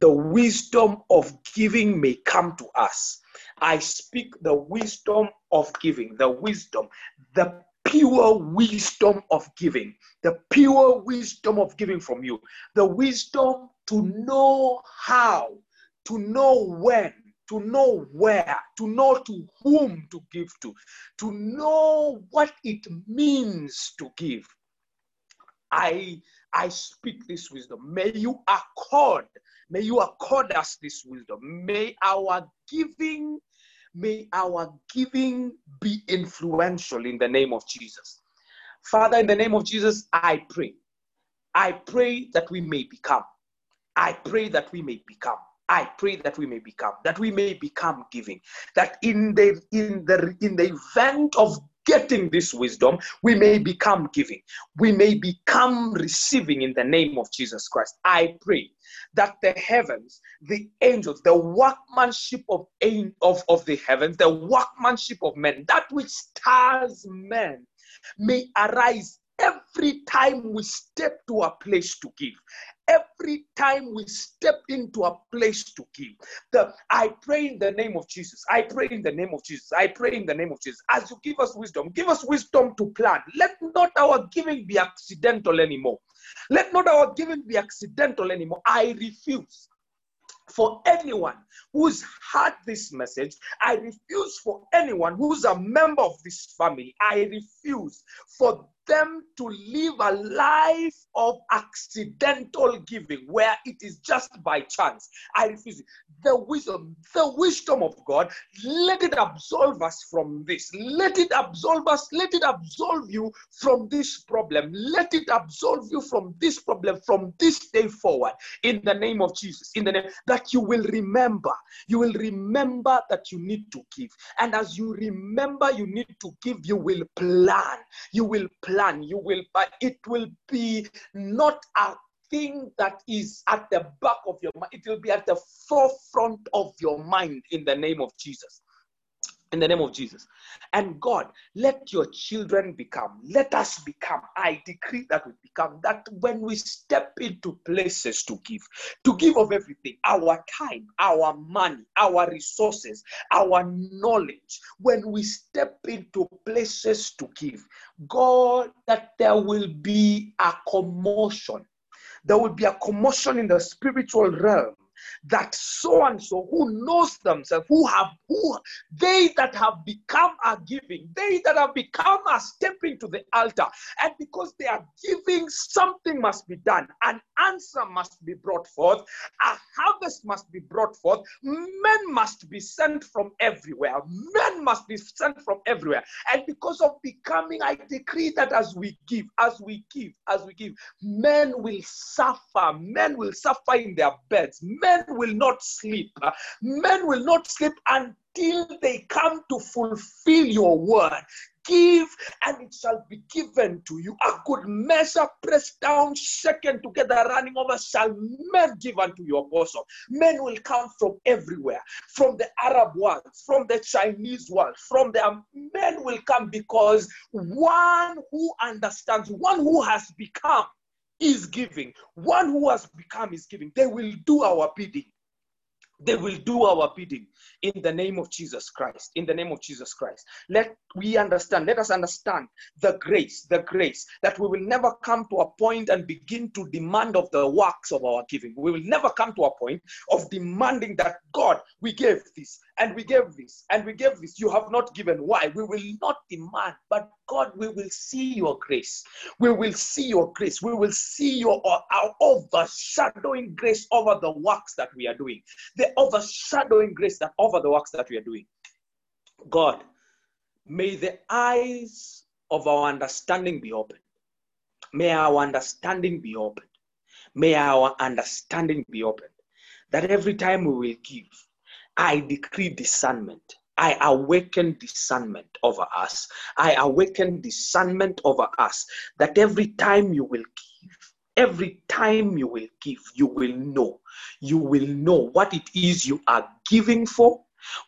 The wisdom of giving may come to us. I speak the wisdom of giving, the wisdom, the pure wisdom of giving, the pure wisdom of giving from you, the wisdom to know how, to know when, to know where, to know to whom to give to, to know what it means to give. I I speak this wisdom. May you accord, may you accord us this wisdom. May our giving, may our giving be influential in the name of Jesus. Father, in the name of Jesus, I pray. I pray that we may become. I pray that we may become. I pray that we may become, that we may become giving. That in the in the in the event of getting this wisdom, we may become giving. We may become receiving in the name of Jesus Christ. I pray that the heavens, the angels, the workmanship of, of, of the heavens, the workmanship of men, that which stars men, may arise every time we step to a place to give every time we step into a place to give. The, I pray in the name of Jesus. I pray in the name of Jesus. I pray in the name of Jesus. As you give us wisdom, give us wisdom to plan. Let not our giving be accidental anymore. Let not our giving be accidental anymore. I refuse for anyone who's heard this message, I refuse for anyone who's a member of this family, I refuse for them to live a life of accidental giving where it is just by chance. I refuse it. The wisdom, the wisdom of God, let it absolve us from this. Let it absolve us, let it absolve you from this problem. Let it absolve you from this problem from this day forward in the name of Jesus. In the name that you will remember, you will remember that you need to give. And as you remember you need to give, you will plan. You will plan. You will, it will be not a thing that is at the back of your mind. It will be at the forefront of your mind in the name of Jesus. In the name of Jesus. And God, let your children become, let us become. I decree that we become that when we step into places to give, to give of everything our time, our money, our resources, our knowledge. When we step into places to give, God, that there will be a commotion. There will be a commotion in the spiritual realm that so and so who knows themselves, who have who they that have become are giving, they that have become are stepping to the altar, and because they are giving, something must be done. An answer must be brought forth, a harvest must be brought forth, men must be sent from everywhere, men must be sent from everywhere. And because of becoming, I decree that as we give, as we give, as we give, men will suffer, men will suffer in their beds, men will not sleep. Men will not sleep until they come to fulfill your word. Give and it shall be given to you. A good measure, pressed down, shaken together, running over, shall men give unto your bosom. Men will come from everywhere, from the Arab world, from the Chinese world, from the um, men will come because one who understands, one who has become is giving. One who has become is giving. They will do our bidding. They will do our bidding in the name of Jesus Christ. In the name of Jesus Christ. Let we understand, let us understand the grace, the grace that we will never come to a point and begin to demand of the works of our giving. We will never come to a point of demanding that God, we gave this and we gave this and we gave this. You have not given. Why? We will not demand, but God, we will see your grace. We will see your grace. We will see your our overshadowing grace over the works that we are doing. The overshadowing grace that over the works that we are doing. God, may the eyes of our understanding be opened. May our understanding be opened. May our understanding be opened. That every time we will give, I decree discernment. I awaken discernment over us. I awaken discernment over us that every time you will give, every time you will give, you will know. You will know what it is you are giving for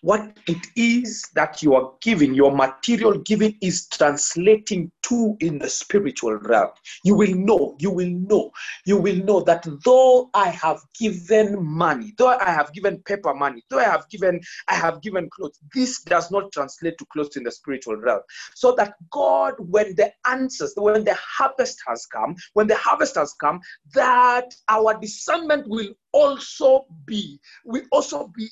what it is that you are giving, your material giving is translating to in the spiritual realm. You will know, you will know, you will know that though I have given money, though I have given paper money, though I have given, I have given clothes, this does not translate to clothes in the spiritual realm. So that God, when the answers, when the harvest has come, when the harvest has come, that our discernment will also be, will also be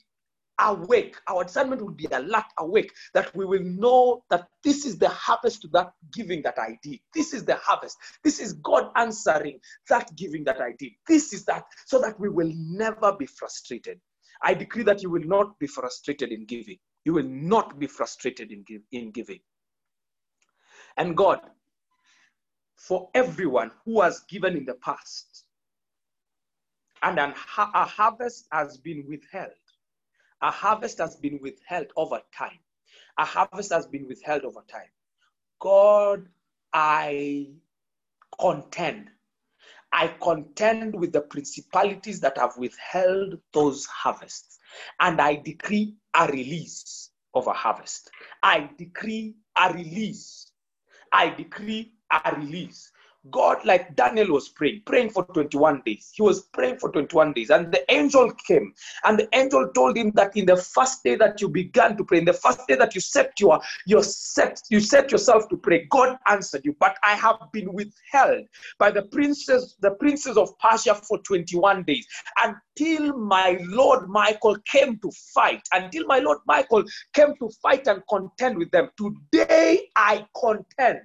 awake. Our discernment will be alert, awake, that we will know that this is the harvest to that giving that I did. This is the harvest. This is God answering that giving that I did. This is that, so that we will never be frustrated. I decree that you will not be frustrated in giving. You will not be frustrated in, give, in giving. And God, for everyone who has given in the past, and an, a harvest has been withheld, a harvest has been withheld over time. A harvest has been withheld over time. God, I contend. I contend with the principalities that have withheld those harvests. And I decree a release of a harvest. I decree a release. I decree a release. God, like Daniel was praying, praying for 21 days. He was praying for 21 days. And the angel came, and the angel told him that in the first day that you began to pray, in the first day that you set your, your set, you set yourself to pray, God answered you. But I have been withheld by the princes, the princes of Persia for 21 days. Until my Lord Michael came to fight, until my Lord Michael came to fight and contend with them. Today I contend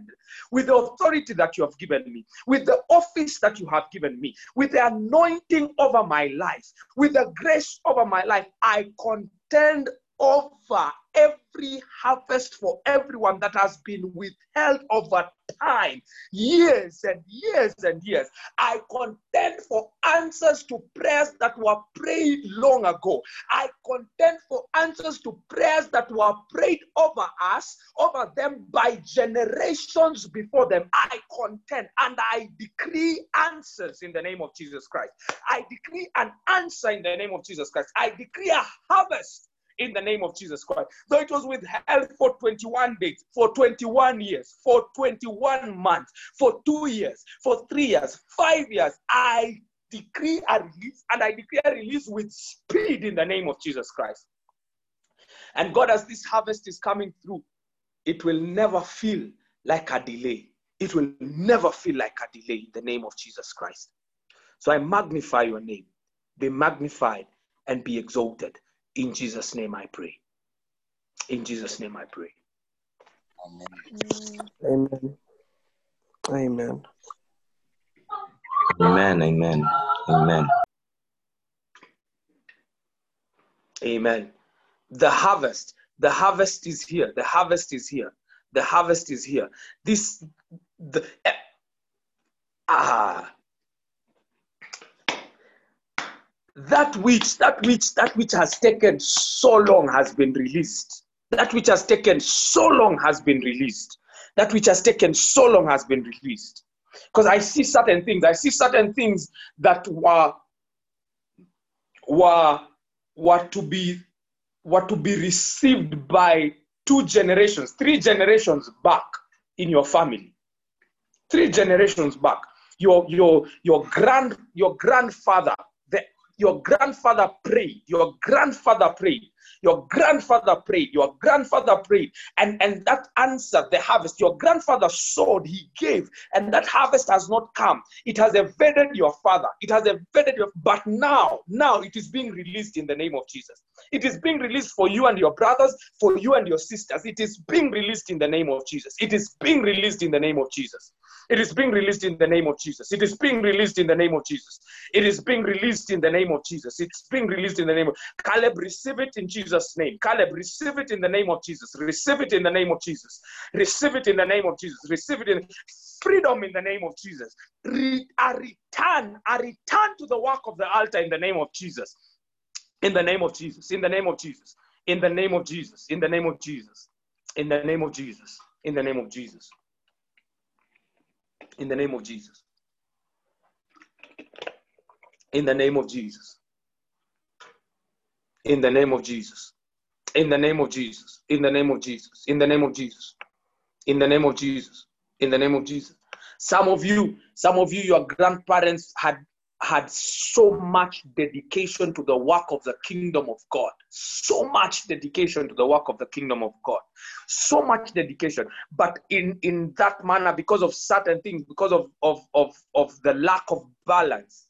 with the authority that you have given me, with the office that you have given me, with the anointing over my life, with the grace over my life, I contend over every harvest for everyone that has been withheld over time, years and years and years. I contend for answers to prayers that were prayed long ago. I contend for answers to prayers that were prayed over us, over them by generations before them. I contend and I decree answers in the name of Jesus Christ. I decree an answer in the name of Jesus Christ. I decree a harvest in the name of Jesus Christ. Though it was withheld for 21 days, for 21 years, for 21 months, for two years, for three years, five years, I decree a release and I declare release with speed in the name of Jesus Christ. And God, as this harvest is coming through, it will never feel like a delay. It will never feel like a delay in the name of Jesus Christ. So I magnify your name. Be magnified and be exalted. In Jesus' name I pray. In Jesus' name I pray. Amen. Amen. Amen. Amen. Amen. Amen. Amen. The harvest, the harvest is here. The harvest is here. The harvest is here. This, the, ah, that which, that which, that which has taken so long has been released. That which has taken so long has been released. That which has taken so long has been released. Because I see certain things. I see certain things that were were were to be were to be received by two generations, three generations back in your family. Three generations back. Your your your grand your grandfather, the, your grandfather prayed, your grandfather prayed, your grandfather prayed, your grandfather prayed, and, and that answered the harvest. Your grandfather sowed, he gave, and that harvest has not come. It has evaded your father, it has evaded your, but now, now it is being released in the name of Jesus. It is being released for you and your brothers, for you and your sisters. It is being released in the name of Jesus. It is being released in the name of Jesus. It is being released in the name of Jesus. It is being released in the name of Jesus. It is being released in the name of Jesus. It's being released in the name of Caleb. Receive it in Jesus' name. Caleb, receive it in the name of Jesus. Receive it in the name of Jesus. Receive it in the name of Jesus. Receive it in freedom in the name of Jesus. Re- a return, a return to the work of the altar in the name of Jesus. In the name of Jesus. In the name of Jesus. In the name of Jesus. In the name of Jesus. In the name of Jesus. In the name of Jesus. In the name of Jesus. In the name of Jesus. In the name of Jesus. In the name of Jesus. In the name of Jesus. In the name of Jesus. In the name of Jesus. In the name of Jesus. Some of you, some of you, your grandparents had had so much dedication to the work of the kingdom of God. So much dedication to the work of the kingdom of God. So much dedication. But in, in that manner, because of certain things, because of, of, of, of the lack of balance,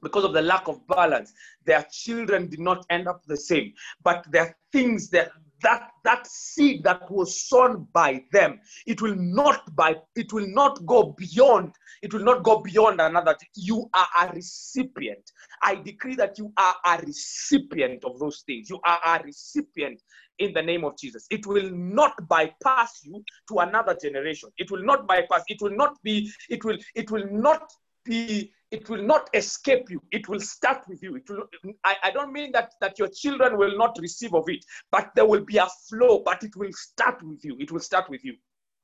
because of the lack of balance, their children did not end up the same. But there are things that that that seed that was sown by them it will not by it will not go beyond it will not go beyond another. You are a recipient. I decree that you are a recipient of those things. You are a recipient in the name of jesus. It will not bypass you to another generation. It will not bypass. It will not be it will it will not be it will not escape you. It will start with you. It will I, I don't mean that that your children will not receive of it but there will be a flow but it will start with you. It will start with you.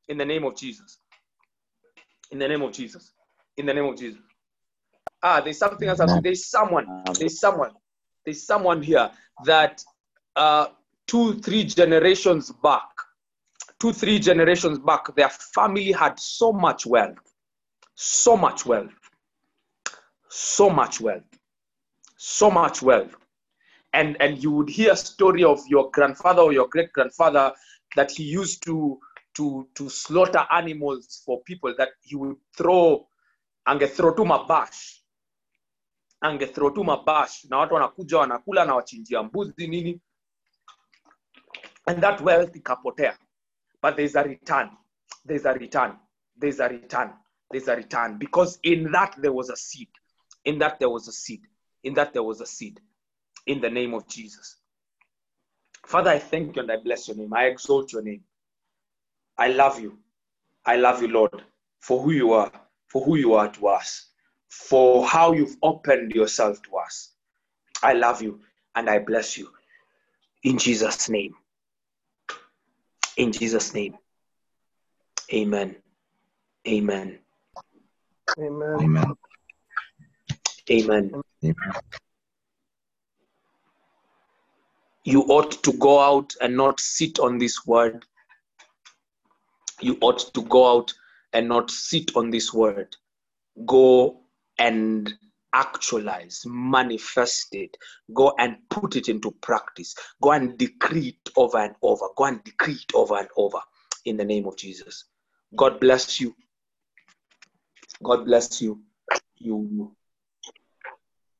In the name of jesus. In the name of jesus. In the name of jesus. Ah there's something else. There's someone there's someone there's someone here that uh two three generations back two three generations back their family had so much wealth. So much wealth so much wealth so much wealth. And and you would hear a story of your grandfather or your great grandfather that he used to to to slaughter animals for people that he would throw angethrow tu mabash angethrow tu mabash na watu wanakuja wanakula na wachinjia mbuzi nini. And that wealth ikapotea. But there's a return. There's a return. There's a return. There's a return. Because in that there was a seed in that there was a seed in that there was a seed in the name of jesus. Father i thank you and i bless your name. I exalt your name. I love you. I love you lord for who you are for who you are to us for how you've opened yourself to us. I love you and i bless you. In jesus name. In jesus name. Amen. Amen. Amen. Amen. Amen Amen. you ought to go out and not sit on this word. You ought to go out and not sit on this word. Go and actualize, manifest it, go and put it into practice, go and decree it over and over, go and decree it over and over in the name of Jesus. God bless you. God bless you. You